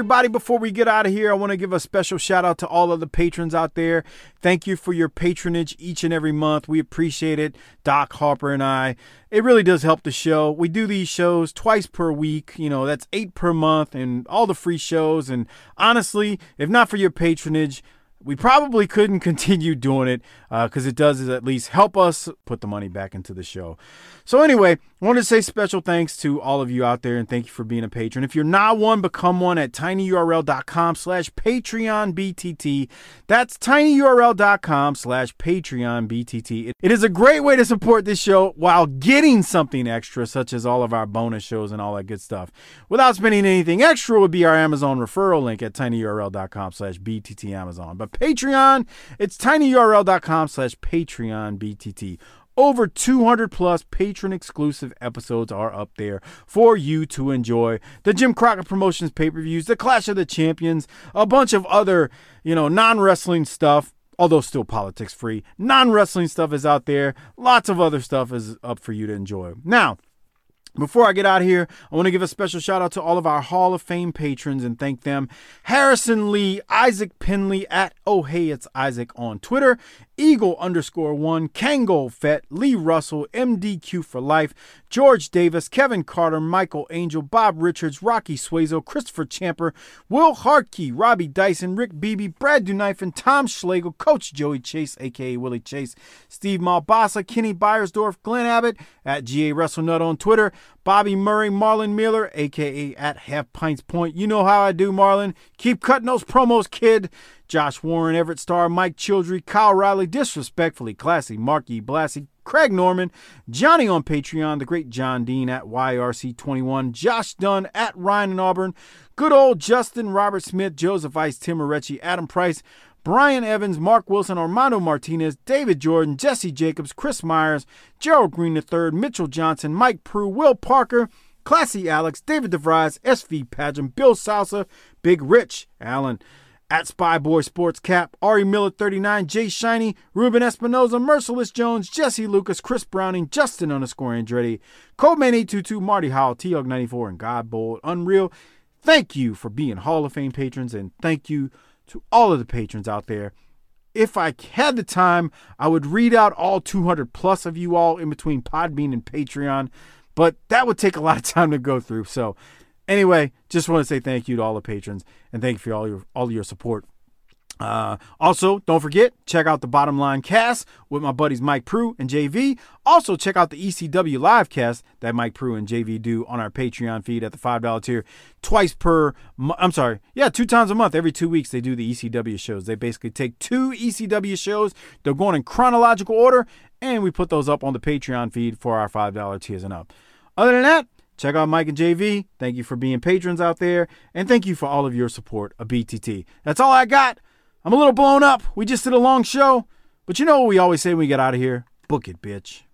Everybody, before we get out of here, I want to give a special shout out to all of the patrons out there. Thank you for your patronage each and every month. We appreciate it, Doc Harper and I. It really does help the show. We do these shows twice per week. You know, that's eight per month and all the free shows. And honestly, if not for your patronage, we probably couldn't continue doing it uh, because it does at least help us put the money back into the show. So anyway, I want to say special thanks to all of you out there and thank you for being a patron. If you're not one, become one at tinyurl.com slash Patreon BTT. That's tinyurl.com slash Patreon BTT. It is a great way to support this show while getting something extra, such as all of our bonus shows and all that good stuff. Without spending anything extra would be our Amazon referral link at tinyurl.com slash BTT Amazon. But Patreon, it's tinyurl.com slash Patreon BTT. Over 200 plus patron exclusive episodes are up there for you to enjoy. The Jim Crockett Promotions pay per views, the Clash of the Champions, a bunch of other, you know, non wrestling stuff, although still politics free. Non wrestling stuff is out there. Lots of other stuff is up for you to enjoy. Now, before I get out of here, I want to give a special shout out to all of our Hall of Fame patrons and thank them. Harrison Lee, Isaac Penley at Oh Hey It's Isaac on Twitter, Eagle underscore one, Kango Fett, Lee Russell, MDQ for Life, George Davis, Kevin Carter, Michael Angel, Bob Richards, Rocky Swazo, Christopher Champer, Will Hartkey, Robbie Dyson, Rick Beebe, Brad Dunifin, Tom Schlegel, Coach Joey Chase, aka Willie Chase, Steve Malbasa, Kenny Byersdorf, Glenn Abbott at GA WrestleNut on Twitter, Bobby Murray, Marlon Miller, aka at Half Pints Point. You know how I do, Marlon. Keep cutting those promos, kid. Josh Warren, Everett Starr, Mike Childry, Kyle Riley, Disrespectfully Classy, Marky Blassie, Craig Norman, Johnny on Patreon, the great John Dean at YRC21, Josh Dunn at Ryan and Auburn, good old Justin, Robert Smith, Joseph Ice, Tim Arechi, Adam Price, Brian Evans, Mark Wilson, Armando Martinez, David Jordan, Jesse Jacobs, Chris Myers, Gerald Green III, Mitchell Johnson, Mike Prue, Will Parker, Classy Alex, David DeVries, SV Pageant, Bill Salsa, Big Rich, Allen, at Spyboy Sports Cap, Ari Miller 39, Jay Shiny, Ruben Espinoza, Merciless Jones, Jesse Lucas, Chris Browning, Justin underscore Andretti, Coleman 822, Marty Howell, T-Hug 94, and Godbold Unreal. Thank you for being Hall of Fame patrons, and thank you to all of the patrons out there. If I had the time, I would read out all 200 plus of you all in between Podbean and Patreon, but that would take a lot of time to go through. So, anyway, just want to say thank you to all the patrons and thank you for all your all your support. Uh, also, don't forget, check out the Bottom Line cast with my buddies Mike Prue and JV. Also, check out the ECW live cast that Mike Prue and JV do on our Patreon feed at the $5 tier twice per I'm sorry, yeah, two times a month. Every two weeks, they do the ECW shows. They basically take two ECW shows, they're going in chronological order, and we put those up on the Patreon feed for our $5 tiers and up. Other than that, Check out Mike and JV. Thank you for being patrons out there. And thank you for all of your support of BTT. That's all I got. I'm a little blown up. We just did a long show. But you know what we always say when we get out of here? Book it, bitch.